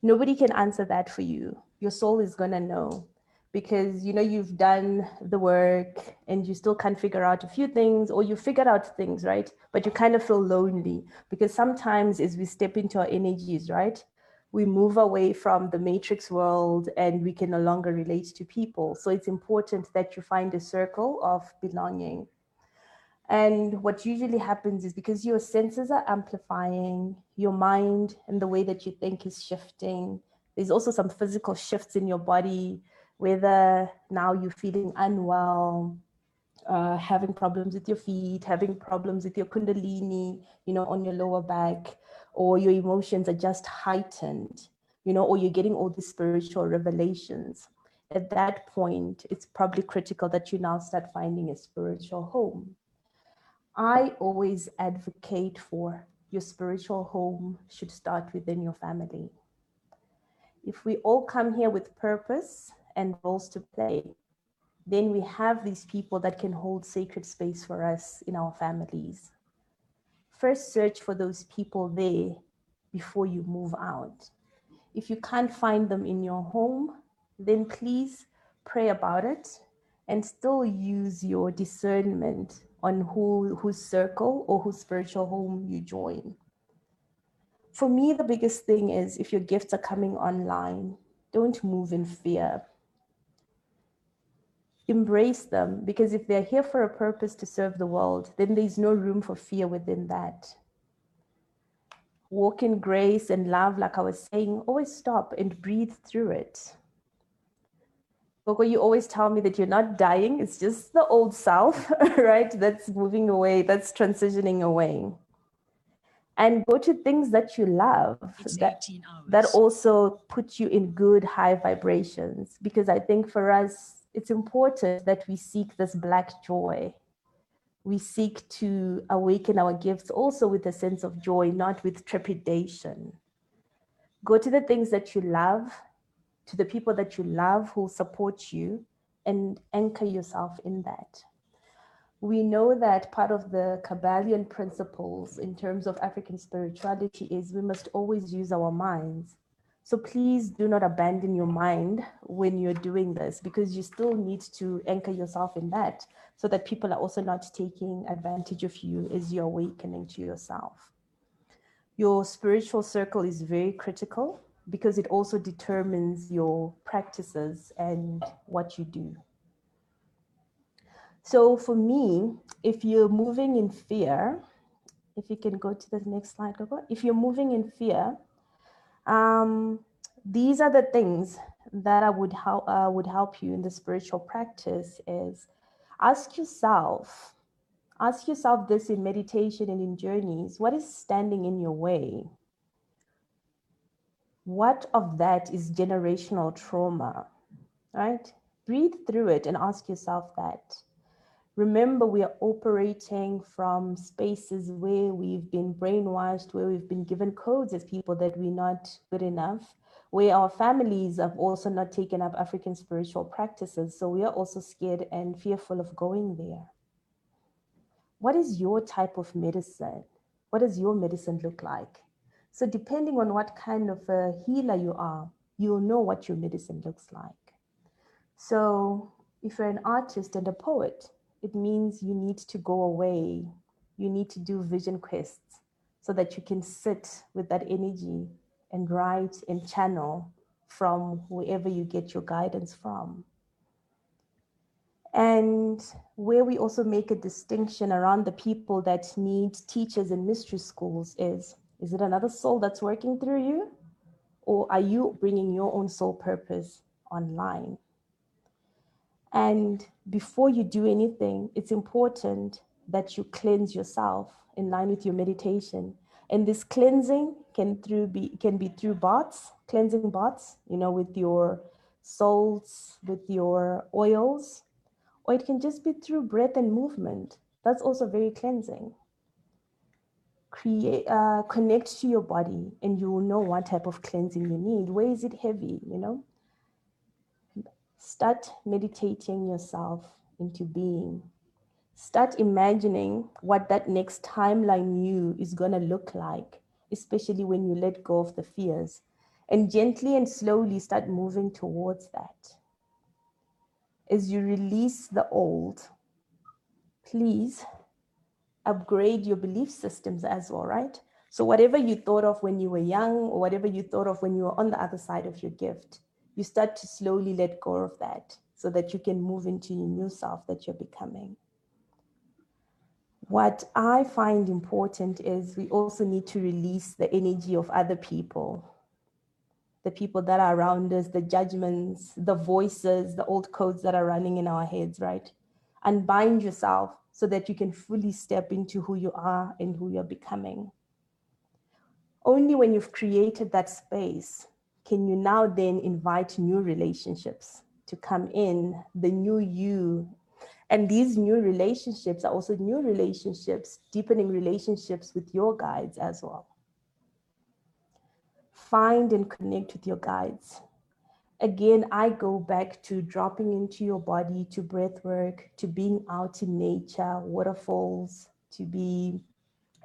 Nobody can answer that for you. Your soul is going to know because you know you've done the work and you still can't figure out a few things or you figured out things, right? But you kind of feel lonely because sometimes as we step into our energies, right? we move away from the matrix world and we can no longer relate to people. So it's important that you find a circle of belonging. And what usually happens is because your senses are amplifying, your mind and the way that you think is shifting. There's also some physical shifts in your body, whether now you're feeling unwell, uh, having problems with your feet, having problems with your kundalini, you know, on your lower back, or your emotions are just heightened, you know, or you're getting all these spiritual revelations. At that point, it's probably critical that you now start finding a spiritual home. I always advocate for your spiritual home should start within your family. If we all come here with purpose and roles to play, then we have these people that can hold sacred space for us in our families first search for those people there before you move out. If you can't find them in your home, then please pray about it and still use your discernment on who whose circle or whose spiritual home you join. For me, the biggest thing is if your gifts are coming online, don't move in fear. Embrace them because if they're here for a purpose to serve the world, then there's no room for fear within that. Walk in grace and love, like I was saying, always stop and breathe through it. Coco, you always tell me that you're not dying, it's just the old self, right? That's moving away, that's transitioning away. And go to things that you love that, that also put you in good high vibrations. Because I think for us, it's important that we seek this black joy. We seek to awaken our gifts also with a sense of joy, not with trepidation. Go to the things that you love to the people that you love who support you and anchor yourself in that. We know that part of the Kybalion principles in terms of African spirituality is we must always use our minds. So please do not abandon your mind when you're doing this because you still need to anchor yourself in that so that people are also not taking advantage of you as you're awakening to yourself. Your spiritual circle is very critical because it also determines your practices and what you do. So for me, if you're moving in fear, if you can go to the next slide. If you're moving in fear, um, these are the things that I would help uh, would help you in the spiritual practice is ask yourself, ask yourself this in meditation and in journeys, what is standing in your way? What of that is generational trauma, right? Breathe through it and ask yourself that. Remember, we are operating from spaces where we've been brainwashed, where we've been given codes as people that we're not good enough, where our families have also not taken up African spiritual practices. So we are also scared and fearful of going there. What is your type of medicine? What does your medicine look like? So depending on what kind of a healer you are, you'll know what your medicine looks like. So if you're an artist and a poet, it means you need to go away. You need to do vision quests so that you can sit with that energy and write and channel from wherever you get your guidance from. And where we also make a distinction around the people that need teachers in mystery schools is is it another soul that's working through you? Or are you bringing your own soul purpose online? And before you do anything, it's important that you cleanse yourself in line with your meditation. And this cleansing can through be can be through baths, cleansing baths, you know, with your salts, with your oils, or it can just be through breath and movement. That's also very cleansing create uh, connect to your body and you will know what type of cleansing you need. Where is it heavy you know? Start meditating yourself into being. Start imagining what that next timeline you is going to look like especially when you let go of the fears. And gently and slowly start moving towards that. As you release the old please upgrade your belief systems as well, right? So whatever you thought of when you were young or whatever you thought of when you were on the other side of your gift, you start to slowly let go of that so that you can move into your new self that you're becoming. What I find important is we also need to release the energy of other people, the people that are around us, the judgments, the voices, the old codes that are running in our heads, right? And bind yourself so that you can fully step into who you are and who you're becoming. Only when you've created that space can you now then invite new relationships to come in, the new you. And these new relationships are also new relationships, deepening relationships with your guides as well. Find and connect with your guides again, I go back to dropping into your body, to breath work, to being out in nature, waterfalls, to be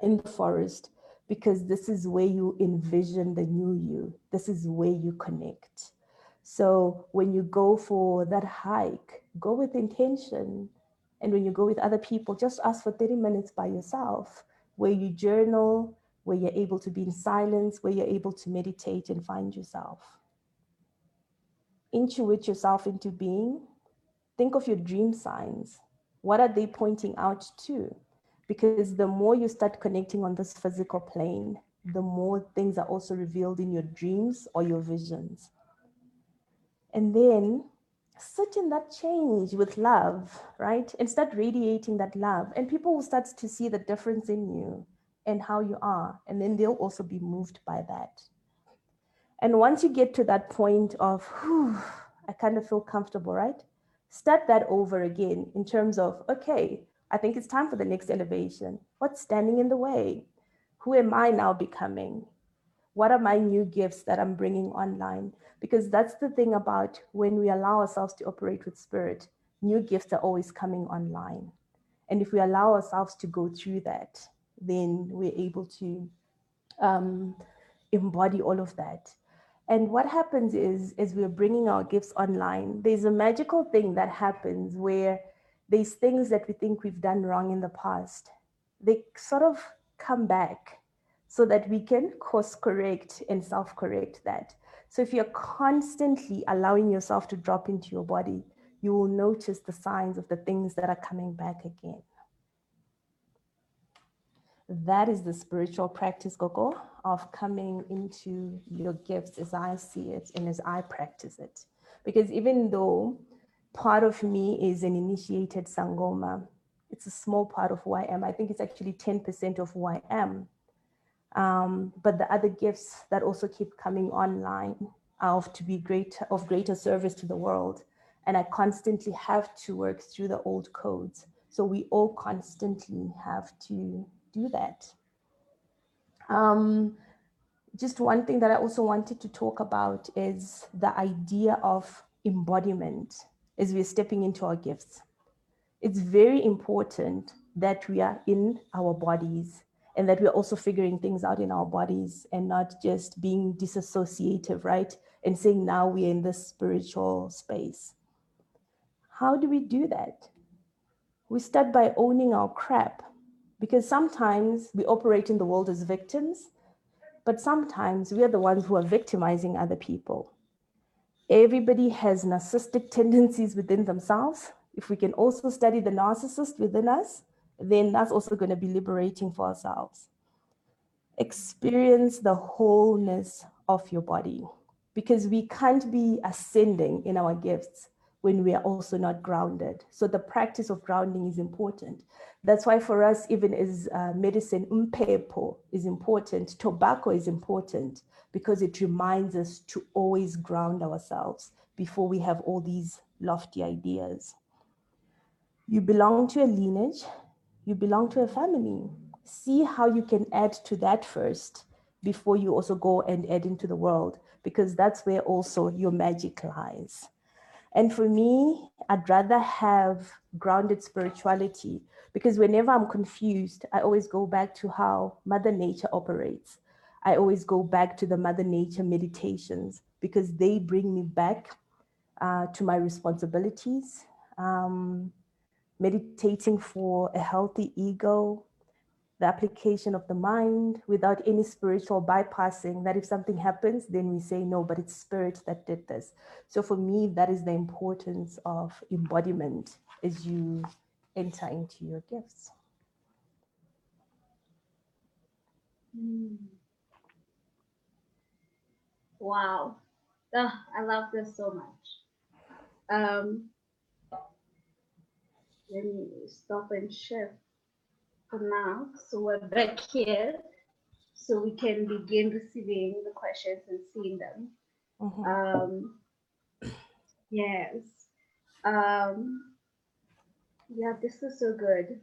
in the forest, because this is where you envision the new you. This is where you connect. So when you go for that hike, go with intention. And when you go with other people, just ask for 30 minutes by yourself where you journal, where you're able to be in silence, where you're able to meditate and find yourself. Intuit yourself into being. Think of your dream signs. What are they pointing out to? Because the more you start connecting on this physical plane, the more things are also revealed in your dreams or your visions. And then sit in that change with love, right? And start radiating that love. And people will start to see the difference in you and how you are. And then they'll also be moved by that. And once you get to that point of, I kind of feel comfortable, right? Start that over again in terms of, okay, I think it's time for the next elevation. What's standing in the way? Who am I now becoming? What are my new gifts that I'm bringing online? Because that's the thing about when we allow ourselves to operate with spirit, new gifts are always coming online. And if we allow ourselves to go through that, then we're able to um, embody all of that. And what happens is, as we're bringing our gifts online, there's a magical thing that happens where these things that we think we've done wrong in the past. They sort of come back so that we can course correct and self correct that. So if you're constantly allowing yourself to drop into your body, you will notice the signs of the things that are coming back again. That is the spiritual practice, Gogo, of coming into your gifts as I see it and as I practice it. Because even though part of me is an initiated Sangoma, it's a small part of who I am. I think it's actually 10% of who I am um, but the other gifts that also keep coming online are of to be great of greater service to the world. And I constantly have to work through the old codes. So we all constantly have to do that. Um, just one thing that I also wanted to talk about is the idea of embodiment as we're stepping into our gifts. It's very important that we are in our bodies and that we're also figuring things out in our bodies and not just being disassociative, right? And saying now we're in this spiritual space. How do we do that? We start by owning our crap because sometimes we operate in the world as victims, but sometimes we are the ones who are victimizing other people. Everybody has narcissistic tendencies within themselves. If we can also study the narcissist within us, then that's also going to be liberating for ourselves. Experience the wholeness of your body because we can't be ascending in our gifts when we are also not grounded. So the practice of grounding is important. That's why for us, even as uh, medicine, impepho is important, tobacco is important because it reminds us to always ground ourselves before we have all these lofty ideas. You belong to a lineage you belong to a family. See how you can add to that first before you also go and add into the world, because that's where also your magic lies. And for me, I'd rather have grounded spirituality because whenever I'm confused, I always go back to how Mother Nature operates. I always go back to the Mother Nature meditations because they bring me back uh, to my responsibilities. Um, meditating for a healthy ego, the application of the mind without any spiritual bypassing that if something happens, then we say, no, but it's spirit that did this. So for me, that is the importance of embodiment as you enter into your gifts. Mm. Wow. Oh, I love this so much. Um, let me stop and share for now. So we're back here so we can begin receiving the questions and seeing them. Mm-hmm. Um, yes. Um, yeah, this is so good.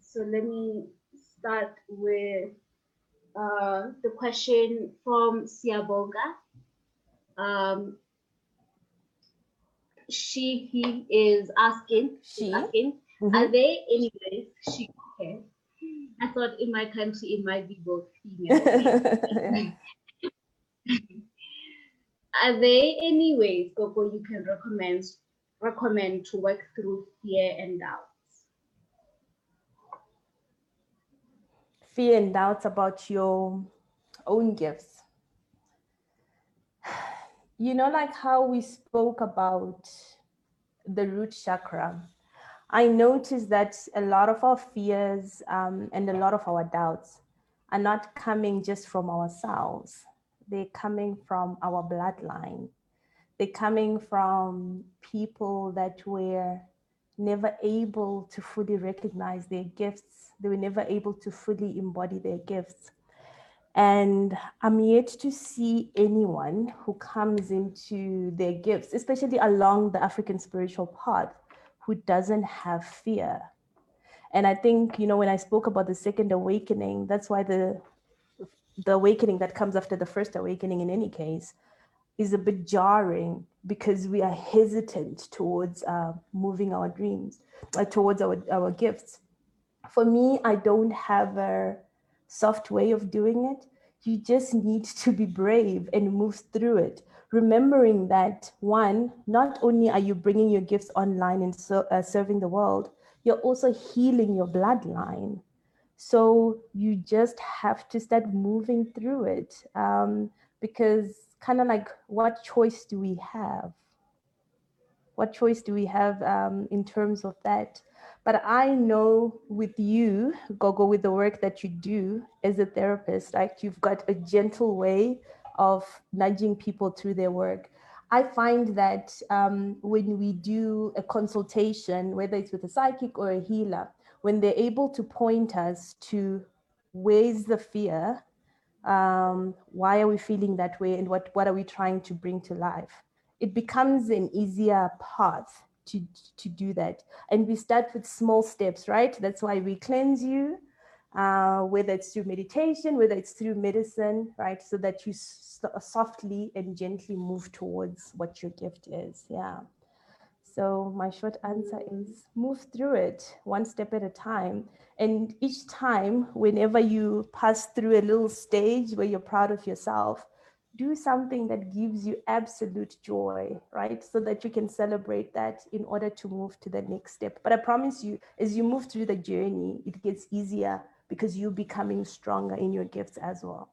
So let me start with uh, the question from Siyabonga. Um, she he is asking she asking mm-hmm. are there any ways she okay that's thought in my country it might be both female. Are there any ways, Gogo, you can recommend recommend to work through fear and doubts? Fear and doubts about your own gifts. You know, like how we spoke about the root chakra. I noticed that a lot of our fears um, and a lot of our doubts are not coming just from ourselves they're coming from our bloodline. They're coming from people that were never able to fully recognize their gifts. They were never able to fully embody their gifts. And I'm yet to see anyone who comes into their gifts, especially along the African spiritual path, who doesn't have fear. And I think, you know, when I spoke about the second awakening, that's why the the awakening that comes after the first awakening in any case is a bit jarring because we are hesitant towards uh, moving our dreams uh, towards our, our gifts. For me i don't have a soft way of doing it. You just need to be brave and move through it remembering that one not only are you bringing your gifts online and so, uh, serving the world you're also healing your bloodline so you just have to start moving through it um, because kind of like what choice do we have? What choice do we have um, in terms of that? But I know with you, Gogo, with the work that you do as a therapist, like you've got a gentle way of nudging people through their work. I find that um, when we do a consultation, whether it's with a psychic or a healer, when they're able to point us to where's the fear, um, why are we feeling that way, and what, what are we trying to bring to life, it becomes an easier path to, to do that. And we start with small steps, right? That's why we cleanse you, uh, whether it's through meditation, whether it's through medicine, right? So that you softly and gently move towards what your gift is. Yeah. So my short answer is move through it one step at a time. And each time, whenever you pass through a little stage where you're proud of yourself, do something that gives you absolute joy, right? So that you can celebrate that in order to move to the next step. But I promise you, as you move through the journey, it gets easier because you're becoming stronger in your gifts as well.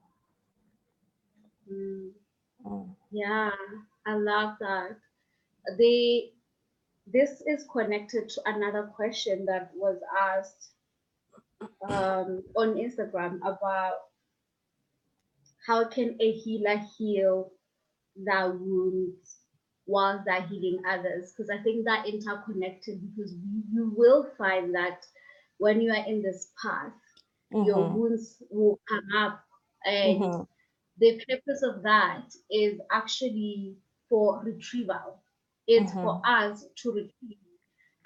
Mm. Mm. Yeah, I love that. The this is connected to another question that was asked um, on Instagram about how can a healer heal their wounds while they're healing others? Because I think that interconnected because you, you will find that when you are in this path, mm-hmm. your wounds will come up. And mm-hmm. the purpose of that is actually for retrieval it's mm-hmm. for us to retrieve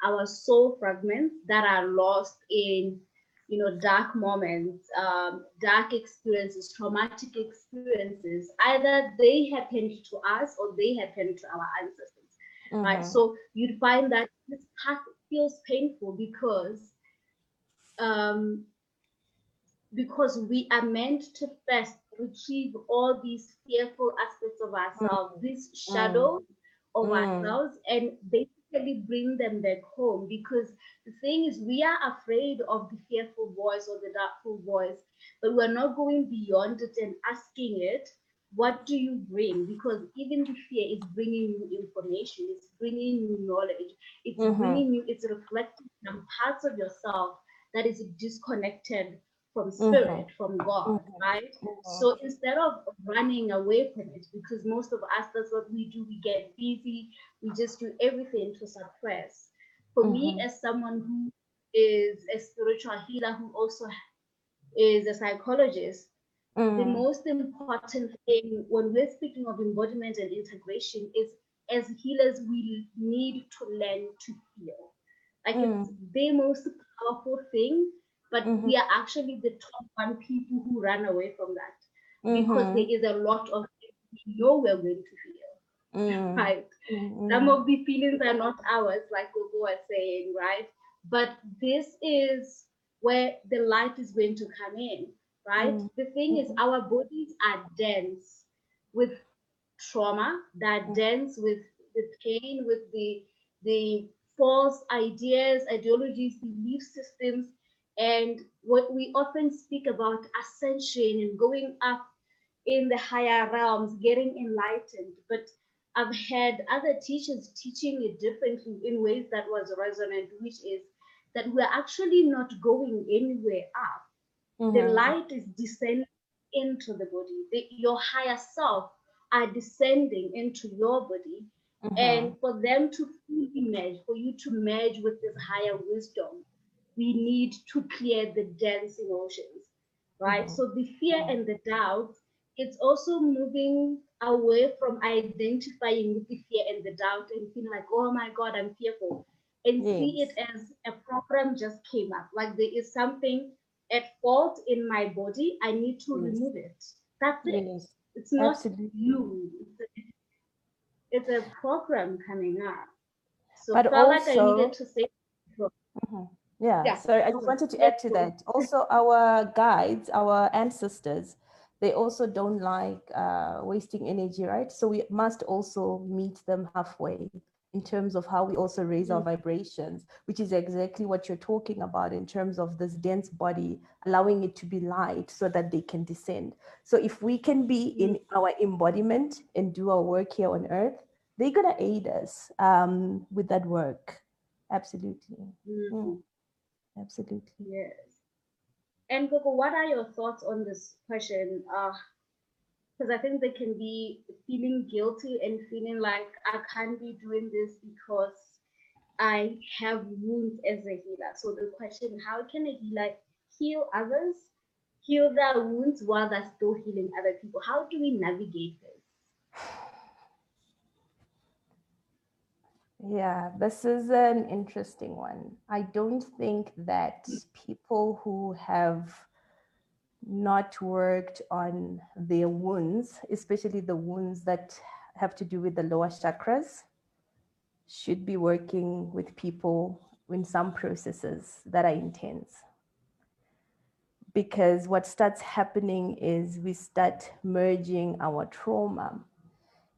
our soul fragments that are lost in you know dark moments um, dark experiences traumatic experiences either they happened to us or they happened to our ancestors mm-hmm. right so you'd find that this path feels painful because um, because we are meant to first retrieve all these fearful aspects of ourselves, mm-hmm. these shadows of mm. ourselves and basically bring them back home because the thing is we are afraid of the fearful voice or the doubtful voice but we're not going beyond it and asking it what do you bring because even the fear is bringing you information it's bringing you knowledge it's mm-hmm. bringing you it's reflecting some parts of yourself that is disconnected from mm-hmm. spirit, from God, mm-hmm. right? Mm-hmm. So instead of running away from it, because most of us, that's what we do, we get busy, we just do everything to suppress. For me, mm-hmm. as someone who is a spiritual healer who also is a psychologist, the mm. most important thing when we're speaking of embodiment and integration is as healers, we need to learn to feel. Like mm. it's the most powerful thing but mm-hmm. we are actually the top one people who run away from that mm-hmm. because there is a lot of we know we're going to feel mm-hmm. right mm-hmm. some of the feelings are not ours like Gogo was saying right but this is where the light is going to come in, right? Mm. The thing is, Mhm. our bodies are dense with trauma, they're Mm. dense with the pain, with the the false ideas, ideologies, belief systems, and what we often speak about ascension and going up in the higher realms, getting enlightened. But I've had other teachers teaching it differently in ways that was resonant, which is that we're actually not going anywhere up. The Mhm. light is descending into the body. The, your higher self are descending into your body. Mhm. And for them to fully merge, for you to merge with this higher wisdom, we need to clear the dense emotions, right? Mhm. So the fear and the doubt, it's also moving away from identifying with the fear and the doubt and feeling like, oh my God, I'm fearful. And see it as a problem just came up. Like there is something at fault in my body. I need to Yes. remove it. That's it. Yes. It's not Absolutely. you. It's a, it's a program coming up. So But felt like I also- needed to say Mhm. Yeah, Yeah, so I just wanted to add to that. Also, our guides, our ancestors, they also don't like uh, wasting energy, right? So we must also meet them halfway in terms of how we also raise our vibrations, which is exactly what you're talking about in terms of this dense body, allowing it to be light so that they can descend. So if we can be in our embodiment and do our work here on earth, they're gonna aid us um, with that work. Absolutely. Mhm. Absolutely. Yes. And Coco, what are your thoughts on this question? Because I think they can be feeling guilty and feeling like I can't be doing this because I have wounds as a healer. So the question, how can a healer heal others, heal their wounds while they're still healing other people? How do we navigate this? Yeah, this is an interesting one. I don't think that people who have not worked on their wounds, especially the wounds that have to do with the lower chakras, should be working with people in some processes that are intense. Because what starts happening is we start merging our trauma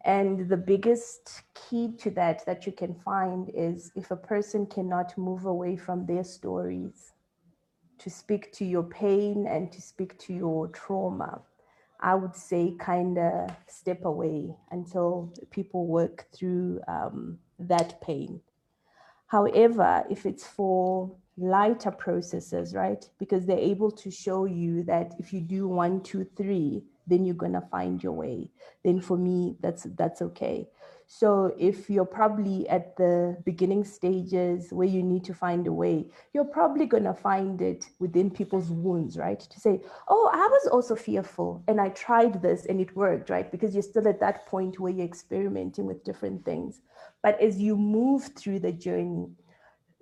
and the biggest key to that that you can find is if a person cannot move away from their stories to speak to your pain and to speak to your trauma, I would say kind of step away until people work through um, that pain. However, if it's for lighter processes, right? Because they're able to show you that if you do one, two, three, then you're gonna find your way. Then for me, that's that's okay. So if you're probably at the beginning stages where you need to find a way, you're probably gonna find it within people's wounds, right? To say, oh, I was also fearful and I tried this and it worked, right? Because you're still at that point where you're experimenting with different things. But as you move through the journey,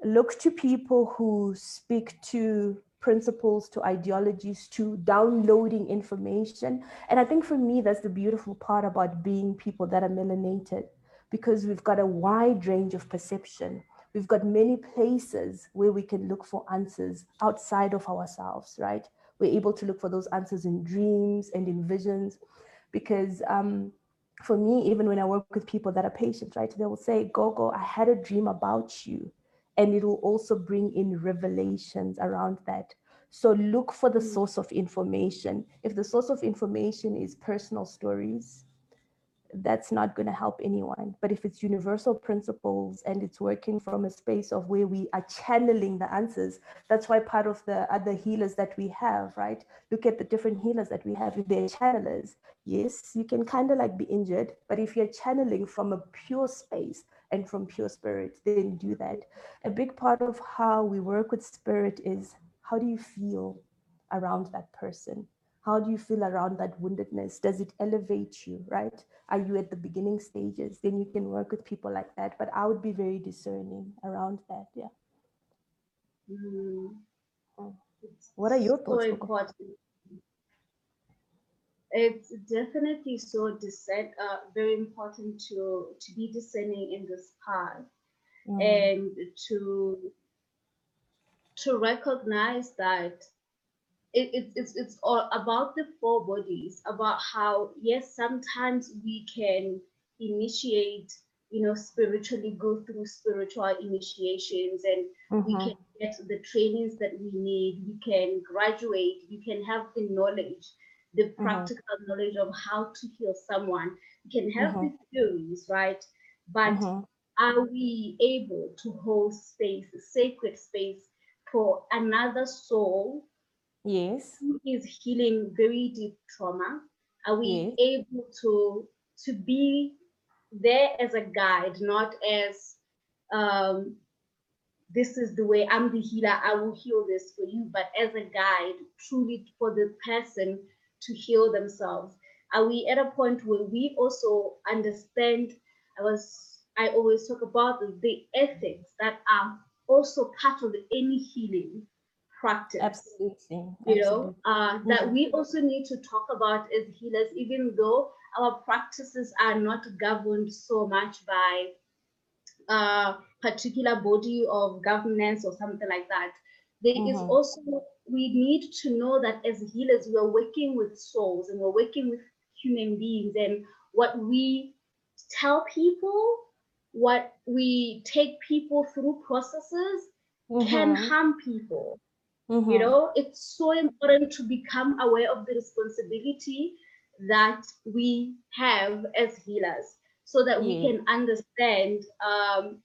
look to people who speak to principles, to ideologies, to downloading information. And I think for me, that's the beautiful part about being people that are melanated, because we've got a wide range of perception. We've got many places where we can look for answers outside of ourselves, right? We're able to look for those answers in dreams and in visions, because um, for me, even when I work with people that are patients, right, they will say, Gogo, I had a dream about you and it will also bring in revelations around that. So look for the mm. source of information. If the source of information is personal stories, that's not going to help anyone. But if it's universal principles and it's working from a space of where we are channeling the answers, that's why part of the other healers that we have, right? Look at the different healers that we have. If they're channelers, yes, you can kind of like be injured, but if you're channeling from a pure space, and from pure spirit, then do that. A big part of how we work with spirit is how do you feel around that person? How do you feel around that woundedness? Does it elevate you, right? Are you at the beginning stages? Then you can work with people like that. But I would be very discerning around that. Yeah. Mm. It's What are your thoughts, important. It's definitely so discern, uh, very important to to be discerning in this path Mm, and to to recognize that it, it, it's it's all about the four bodies about how yes sometimes we can initiate you know spiritually go through spiritual initiations and mm-hmm. we can get the trainings that we need we can graduate we can have the knowledge the mm-hmm. practical mm-hmm. knowledge of how to heal someone can have mm-hmm. the theories right but mm-hmm. are we able to hold space sacred space for another soul yes who is healing very deep trauma are we yes. able to to be there as a guide not as um this is the way i'm the healer i will heal this for you but as a guide truly for the person to heal themselves are we at a point where we also understand i was i always talk about the, the ethics that are also part of any healing practice. Absolutely. You know, uh, that mm-hmm. we also need to talk about as healers, even though our practices are not governed so much by a uh, particular body of governance or something like that. There mm-hmm. is also, we need to know that as healers, we are working with souls and we're working with human beings. And what we tell people, what we take people through processes mm-hmm. can harm people. Mm-hmm. You know, it's so important to become aware of the responsibility that we have as healers so that we can understand um,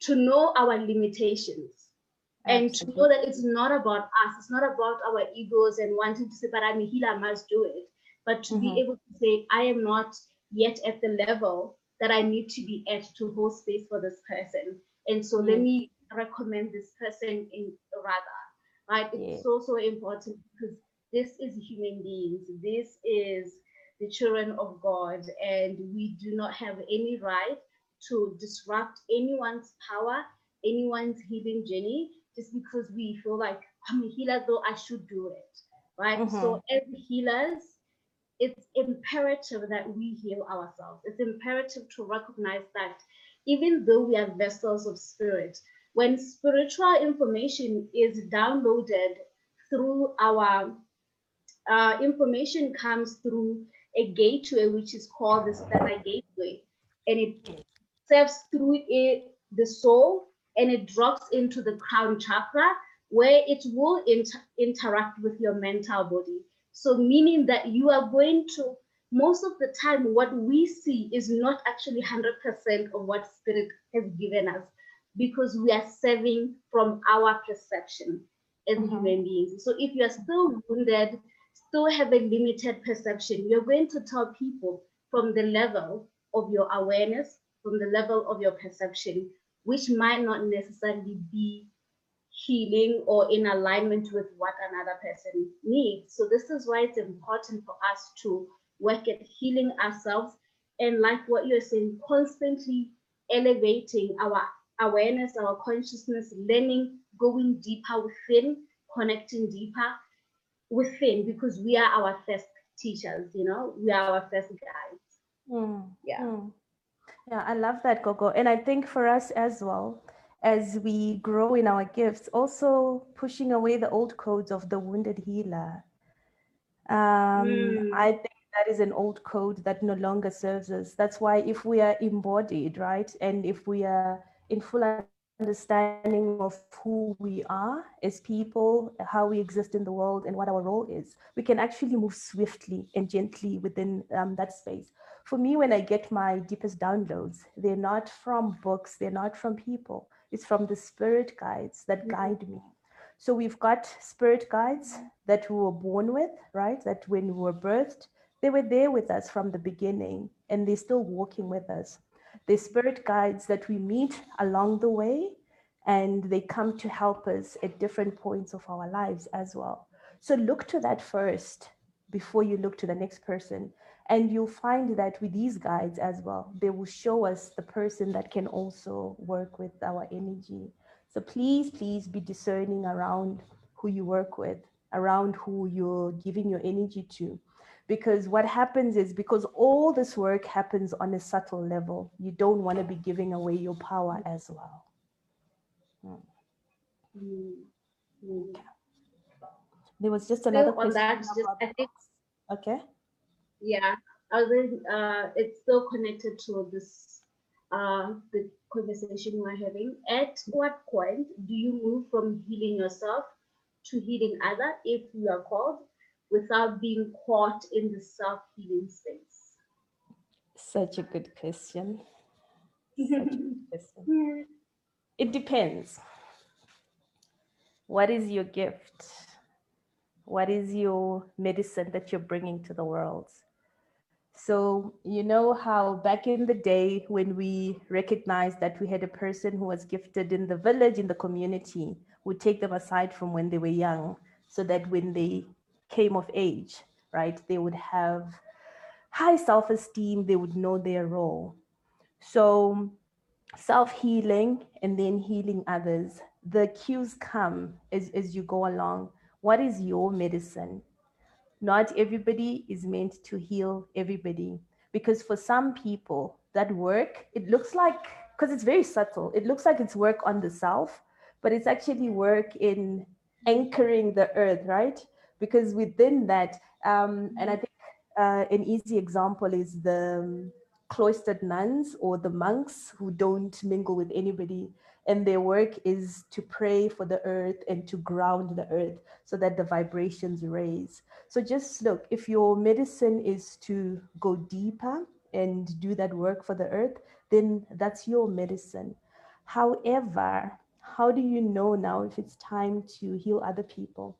to know our limitations and to know that it's not about us, it's not about our egos and wanting to say, but I'm a healer, I must do it. But to mm-hmm. be able to say, I am not yet at the level that I need to be at to hold space for this person. And so mm-hmm. let me recommend this person in rather right? It's yeah. so, so important because this is human beings. This is the children of God, and we do not have any right to disrupt anyone's power, anyone's healing journey, just because we feel like I'm a healer, though I should do it, right? Mm-hmm. So, as healers, it's imperative that we heal ourselves. It's imperative to recognize that even though we are vessels of spirit, when spiritual information is downloaded through our uh, information comes through a gateway which is called the stellar gateway and it serves through it the soul and it drops into the crown chakra where it will inter interact with your mental body so meaning that you are going to most of the time what we see is not actually 100% of what spirit has given us because we are serving from our perception as mm-hmm. human beings. So if you are still wounded, still have a limited perception, you're going to tell people from the level of your awareness, from the level of your perception, which might not necessarily be healing or in alignment with what another person needs. So this is why it's important for us to work at healing ourselves and like what you're saying, constantly elevating our awareness, our consciousness, learning, going deeper within, connecting deeper within, because we are our first teachers, you know, we are our first guides. Mm, yeah. Mm. Yeah, I love that, Coco. And I think for us as well, as we grow in our gifts, also pushing away the old codes of the wounded healer. Um, mm. I think that is an old code that no longer serves us. That's why if we are embodied, right, and if we are in full understanding of who we are as people, how we exist in the world, and what our role is, we can actually move swiftly and gently within um, that space. For me, when I get my deepest downloads, they're not from books, they're not from people, it's from the spirit guides that mm-hmm. guide me. So we've got spirit guides that we were born with, right? That when we were birthed, they were there with us from the beginning and they're still walking with us the spirit guides that we meet along the way, and they come to help us at different points of our lives as well. So look to that first before you look to the next person. And you'll find that with these guides as well, they will show us the person that can also work with our energy. So please, please be discerning around who you work with, around who you're giving your energy to because what happens is because all this work happens on a subtle level you don't want to be giving away your power as well mm. Mm. There was just another on question. that, just I think Okay. Yeah, I think uh, it's still connected to this uh, the conversation we're having. At what point do you move from healing yourself to healing other if you are called without being caught in the self-healing space? Such a good question. Such a good question. It depends. What is your gift? What is your medicine that you're bringing to the world? So, you know how back in the day when we recognized that we had a person who was gifted in the village, in the community, would take them aside from when they were young so that when they came of age, right, they would have high self esteem, they would know their role. So, self healing and then healing others, the cues come as, as you go along. What is your medicine? Not everybody is meant to heal everybody because for some people, that work, it looks like, because it's very subtle, it looks like it's work on the self, but it's actually work in anchoring the earth, right? Because within that, um, and I think uh, an easy example is the um, cloistered nuns or the monks who don't mingle with anybody and their work is to pray for the earth and to ground the earth so that the vibrations raise. So just look if your medicine is to go deeper and do that work for the earth then that's your medicine. However how do you know now if it's time to heal other people?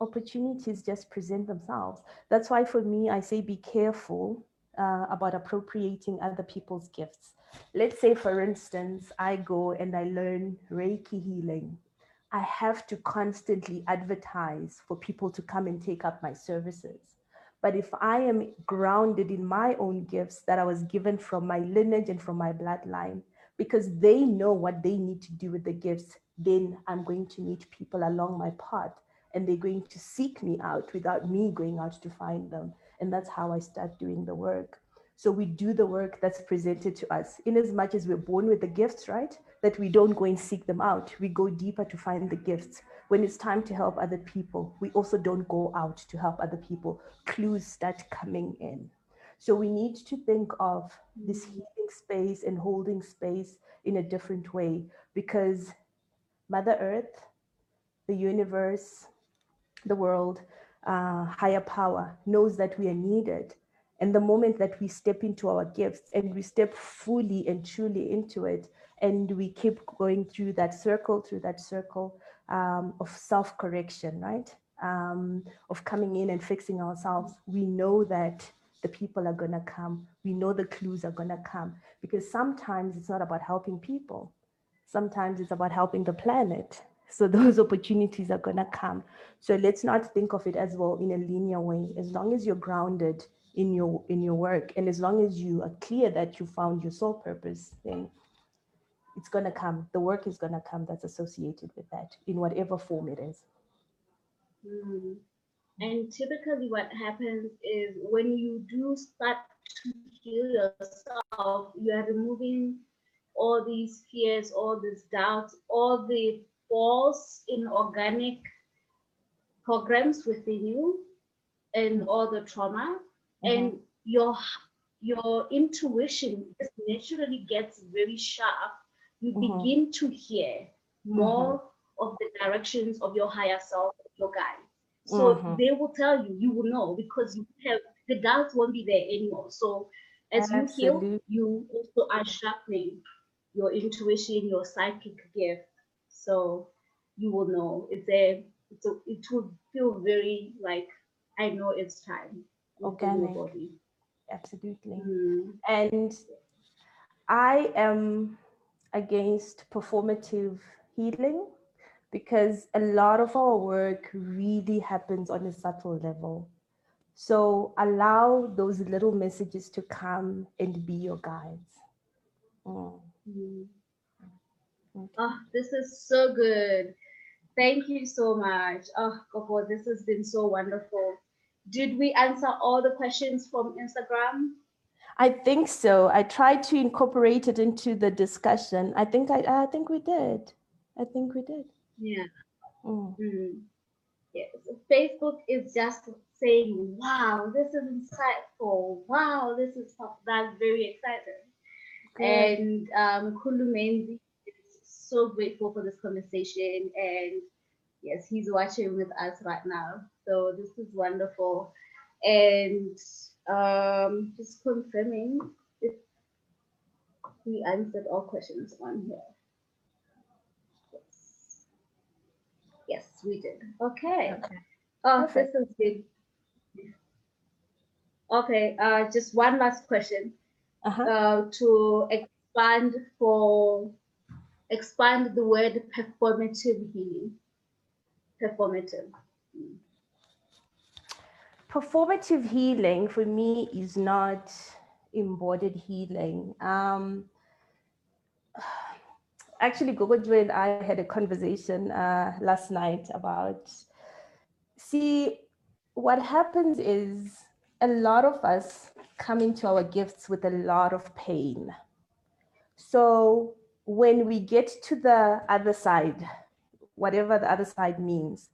Opportunities just present themselves. That's why for me i say be careful uh, about appropriating other people's gifts let's say for instance i go and i learn reiki healing. I have to constantly advertise for people to come and take up my services. But if i am grounded in my own gifts that i was given from my lineage and from my bloodline because they know what they need to do with the gifts then i'm going to meet people along my path and they're going to seek me out without me going out to find them. And that's how i start doing the work so we do the work that's presented to us in as much as we're born with the gifts, right? That we don't go and seek them out. We go deeper to find the gifts. When it's time to help other people, we also don't go out to help other people. Clues start coming in. So we need to think of this healing space and holding space in a different way because Mother Earth, the universe, the world, uh, higher power knows that we are needed and the moment that we step into our gifts and we step fully and truly into it, and we keep going through that circle, through that circle um, of self correction, right? Um, of coming in and fixing ourselves, we know that the people are going to come. We know the clues are going to come because sometimes it's not about helping people, sometimes it's about helping the planet. So those opportunities are going to come. So let's not think of it as well in a linear way. As long as you're grounded in your in your work. And as long as you are clear that you found your soul purpose then it's going to come. The work is going to come that's associated with that in whatever form it is. Mm. And typically, what happens is when you do start to heal yourself, you are removing all these fears, all these doubts, all the false inorganic programs within you, and all the trauma, and your your intuition just naturally gets very sharp. You Mhm. begin to hear more of the directions of your higher self, your guide. So Mhm. they will tell you, you will know because you have the doubts won't be there anymore. So as you heal, you also are sharpening your intuition, your psychic gift. So you will know. It's a, it's a it will feel very like I know it's time. Within your Organic. body. absolutely Mm. and i am against performative healing because a lot of our work really happens on a subtle level so allow those little messages to come and be your guides Mm. Mm. Okay. Oh, this is so good. Thank you so much. Oh, Koko, this has been so wonderful. Did we answer all the questions from Instagram? I think so. I tried to incorporate it into the discussion. I think I, I think we did. I think we did. Yeah. Mm. Mm. Yes, Facebook is just saying, "Wow, this is insightful. Wow, this is that's very exciting." Good. And um, Kulu Menzi is so grateful for this conversation, and yes, he's watching with us right now. So this is wonderful, and um, just confirming if we answered all questions on here. Yes, yes, we did. Okay. Okay. Oh, Perfect. this is good. Okay, uh, just one last question Uh-huh. uh, to expand for expand the word performative healing. Performative. Performative healing for me is not embodied healing. Um, actually, Gogo and I had a conversation uh, last night about. See, what happens is a lot of us come into our gifts with a lot of pain. So when we get to the other side, whatever the other side means,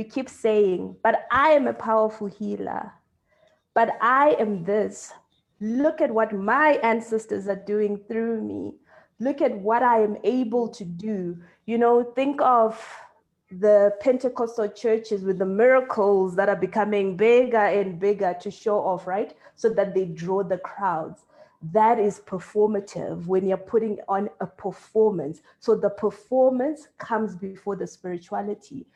we keep saying, but I am a powerful healer. But I am this. Look at what my ancestors are doing through me. Look at what I am able to do. You know, think of the Pentecostal churches with the miracles that are becoming bigger and bigger to show off, right? So that they draw the crowds. That is performative when you're putting on a performance. So the performance comes before the spirituality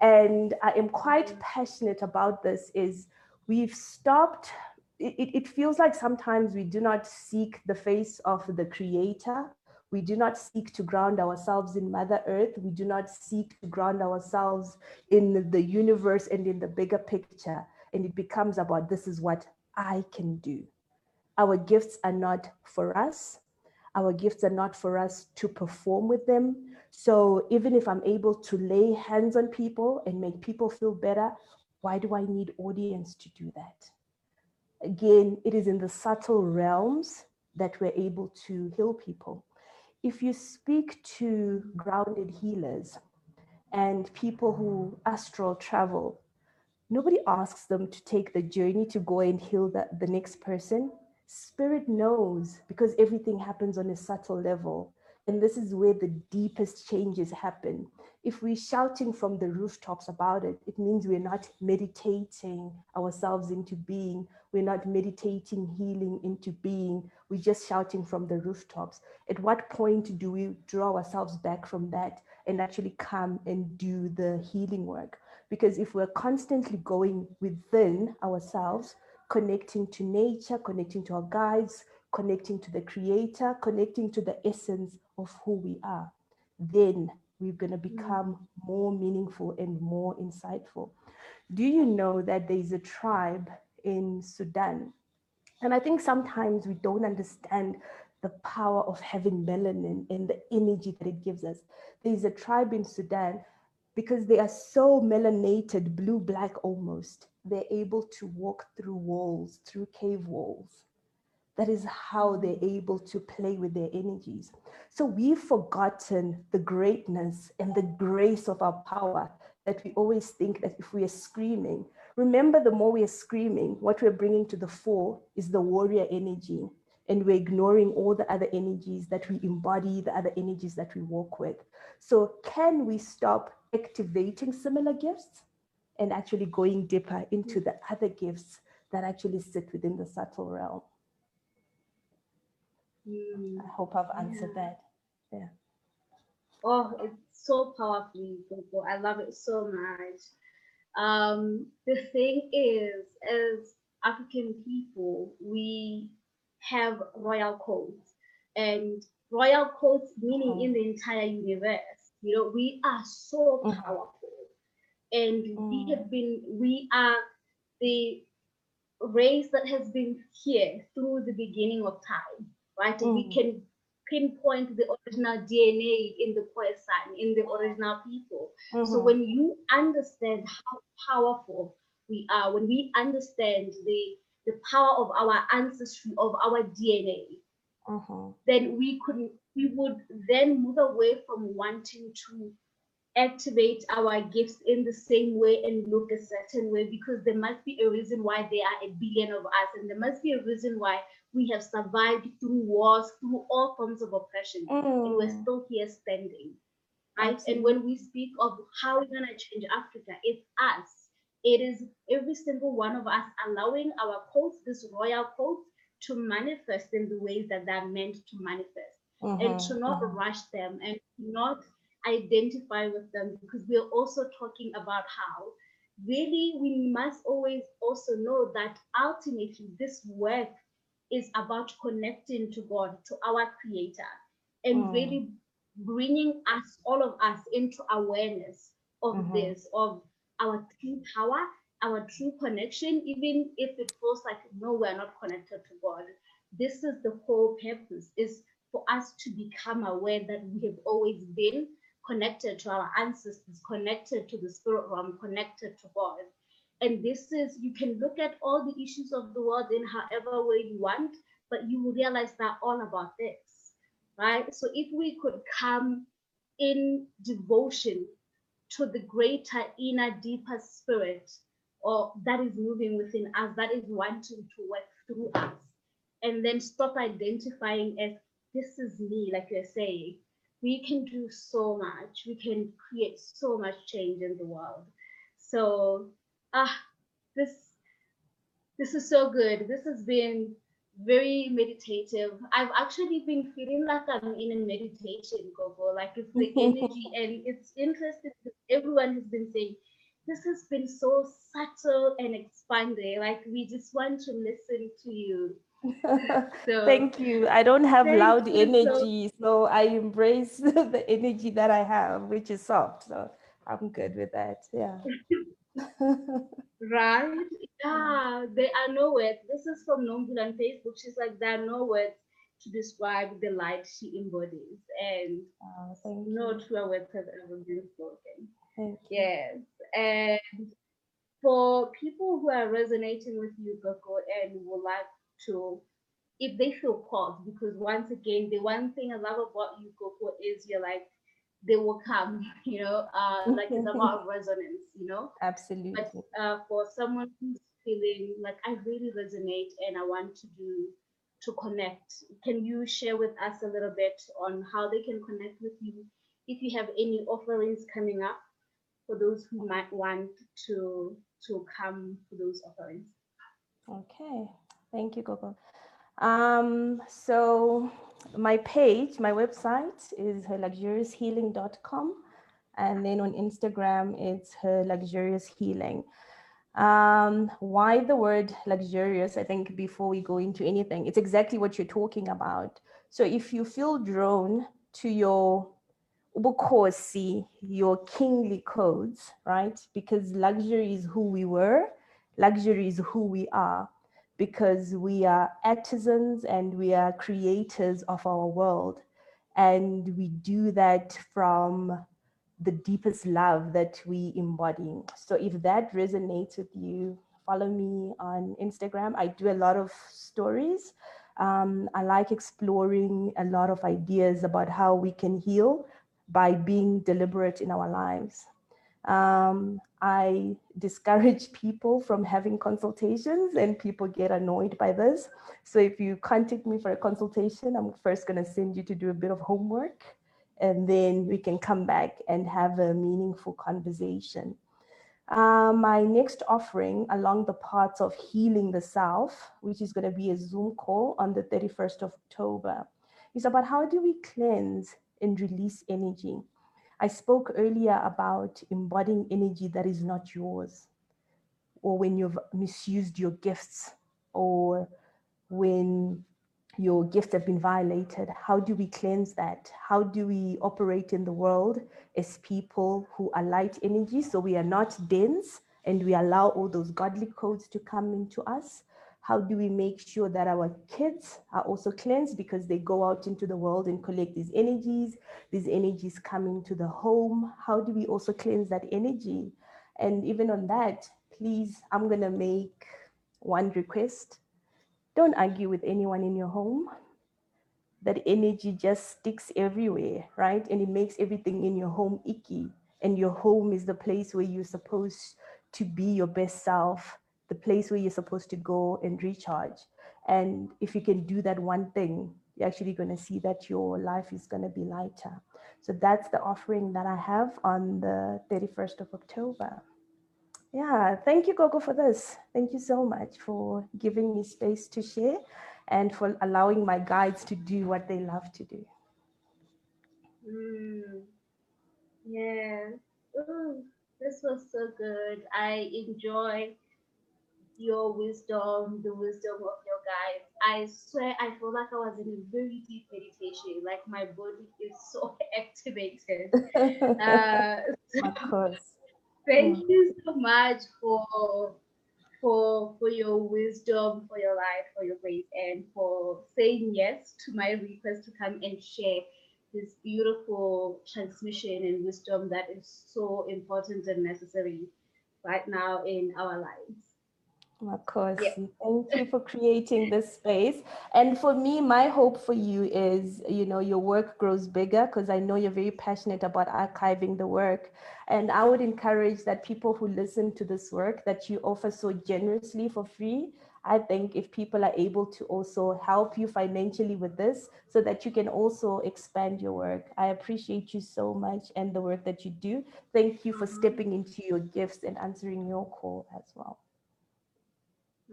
and I am quite passionate about this is we've stopped it, it feels like sometimes we do not seek the face of the creator. We do not seek to ground ourselves in mother earth. We do not seek to ground ourselves in the universe and in the bigger picture. And it becomes about this is what i can do. Our gifts are not for us. Our gifts are not for us to perform with them so even if I'm able to lay hands on people and make people feel better, why do I need audience to do that? Again, it is in the subtle realms that we're able to heal people. If you speak to grounded healers and people who astral travel, nobody asks them to take the journey to go and heal the, the next person. Spirit knows because everything happens on a subtle level. And this is where the deepest changes happen. If we're shouting from the rooftops about it, it means we're not meditating ourselves into being. We're not meditating healing into being. We're just shouting from the rooftops. At what point do we draw ourselves back from that and actually come and do the healing work? Because if we're constantly going within ourselves, connecting to nature, connecting to our guides, connecting to the creator, connecting to the essence of who we are, then we're going to mm. become more meaningful and more insightful. Do you know that there's a tribe in Sudan? And I think sometimes we don't understand the power of having melanin and the energy that it gives us. There's a tribe in Sudan because they are so melanated, blue black almost, they're able to walk through walls, through cave walls. That is how they're able to play with their energies. So we've forgotten the greatness and the grace of our power that we always think that if we are screaming, remember the more we are screaming, what we're bringing to the fore is the warrior energy. And we're ignoring all the other energies that we embody, the other energies that we walk with. So, can we stop activating similar gifts and actually going deeper into the other gifts that actually sit within the subtle realm? Mm. I hope I've answered that. Yeah. Oh, it's so powerful, Gogo. I love it so much. Um, the thing is, as African people, we have royal codes, and royal codes meaning Mhm. in the entire universe. You know, we are so Mhm. powerful, and we Mm. have been, we are the race that has been here through the beginning of time, right? And we Mm. can pinpoint the original DNA in the Khoisan, in the original people. So Mhm. when you understand how powerful we are, when we understand the the power of our ancestry, of our DNA, Mhm. then we could we would then move away from wanting to activate our gifts in the same way and look a certain way because there must be a reason why there are a billion of us and there must be a reason why we have survived through wars through all forms of oppression mm. and we're still here standing right Absolutely. and when we speak of how we're going to change africa it's us it is every single one of us allowing our codes this royal codes to manifest in the ways that they're meant to manifest mm-hmm. and to not mm-hmm. rush them and not identify with them because we're also talking about how really we must always also know that ultimately this work is about connecting to God, to our creator, and mm. really bringing us, all of us, into awareness of mm-hmm. this, of our true power, our true connection, even if it feels like no, we're not connected to God. This is the whole purpose, is for us to become aware that we have always been connected to our ancestors, connected to the spirit realm, connected to God. And this is, you can look at all the issues of the world in however way you want, but you will realize that all about this, right? So if we could come in devotion to the greater, inner, deeper spirit, or that is moving within us, that is wanting to work through us, and then stop identifying as this is me, like you're saying, we can do so much. We can create so much change in the world. So, ah, this this is so good. This has been very meditative. I've actually been feeling like I'm in a meditation, Gogo. Like it's the energy, and it's interesting because everyone has been saying this has been so subtle and expanded. Like we just want to listen to you so, Thank you. I don't have loud energy, so, so I embrace the energy that I have, which is soft. So I'm good with that. Yeah. right? Yeah, there are no words. This is from Nombula on Facebook. She's like, there are no words to describe the light she embodies. And oh, no true words have ever been spoken. Yes. And for people who are resonating with you, Gogo, and would like to if they feel called because once again the one thing i love about you coco is you're like they will come you know uh like it's about resonance you know? Absolutely. but uh, for someone who's feeling like i really resonate and i want to do to connect can you share with us a little bit on how they can connect with you? If you have any offerings coming up for those who might want to to come for those offerings. Okay Thank you, Coco. Um, so my page, my website is herluxurioushealing.com. And then on Instagram, it's her luxurious healing. Um, why the word luxurious? I think before we go into anything, it's exactly what you're talking about. So if you feel drawn to your ubukosi, your kingly codes, right? Because luxury is who we were, luxury is who we are because we are artisans and we are creators of our world. And we do that from the deepest love that we embody. So if that resonates with you, follow me on Instagram. I do a lot of stories. Um, I like exploring a lot of ideas about how we can heal by being deliberate in our lives. Um, I discourage people from having consultations and people get annoyed by this. So if you contact me for a consultation, I'm first going to send you to do a bit of homework and then we can come back and have a meaningful conversation. Uh, my next offering along the paths of healing the self, which is going to be a Zoom call on the 31st of October, is about how do we cleanse and release energy I spoke earlier about embodying energy that is not yours, or when you've misused your gifts, or when your gifts have been violated. How do we cleanse that? How do we operate in the world as people who are light energy? So we are not dense and we allow all those godly codes to come into us. How do we make sure that our kids are also cleansed because they go out into the world and collect these energies? These energies come into the home. How do we also cleanse that energy? And even on that, please, I'm going to make one request. Don't argue with anyone in your home. That energy just sticks everywhere, right? And it makes everything in your home icky. and your home is the place where you're supposed to be your best self, the place where you're supposed to go and recharge. And if you can do that one thing, you're actually going to see that your life is going to be lighter. So that's the offering that I have on the 31st of October. Yeah, thank you, Gogo, for this. Thank you so much for giving me space to share and for allowing my guides to do what they love to do. Mm. Yeah. Ooh, this was so good. I enjoy your wisdom, the wisdom of your guides. I swear I feel like I was in a very deep meditation. Like my body is so activated. uh, of course. Thank mm. you so much for for for your wisdom, for your life, for your grace, and for saying yes to my request to come and share this beautiful transmission and wisdom that is so important and necessary right now in our lives. Of course. Yeah. Thank you for creating this space. And for me, my hope for you is, you know, your work grows bigger because I know you're very passionate about archiving the work. And I would encourage that people who listen to this work that you offer so generously for free. I think if people are able to also help you financially with this so that you can also expand your work. I appreciate you so much and the work that you do. Thank you for stepping into your gifts and answering your call as well.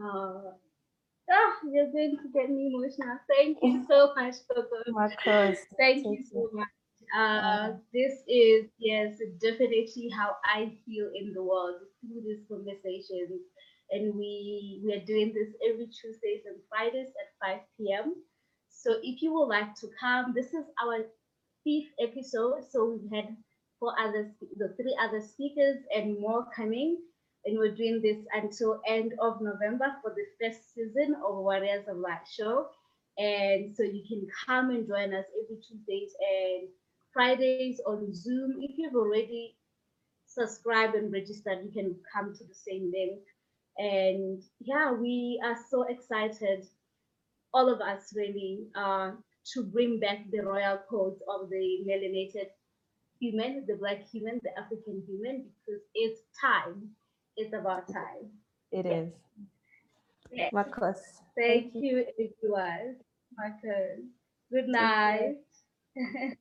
Oh, ah, you're going to get me emotional. Thank you so much, Coco. Marcos. Thank you so much. Uh, this is yes, definitely how I feel in the world through these conversations, and we we are doing this every Tuesdays and Fridays at 5 p.m. So if you would like to come, this is our fifth episode. So we've had four other the three other speakers and more coming and we're doing this until end of November for the first season of Warriors of Light show. And so you can come and join us every Tuesdays and Fridays on Zoom. If you've already subscribed and registered, you can come to the same link. And yeah, we are so excited, all of us really, uh, to bring back the royal codes of the melanated human, the black human, the African human, because it's time it's about time. It is. Yes. Marcos. Thank, Thank you, you, everyone. Marcos. Good night.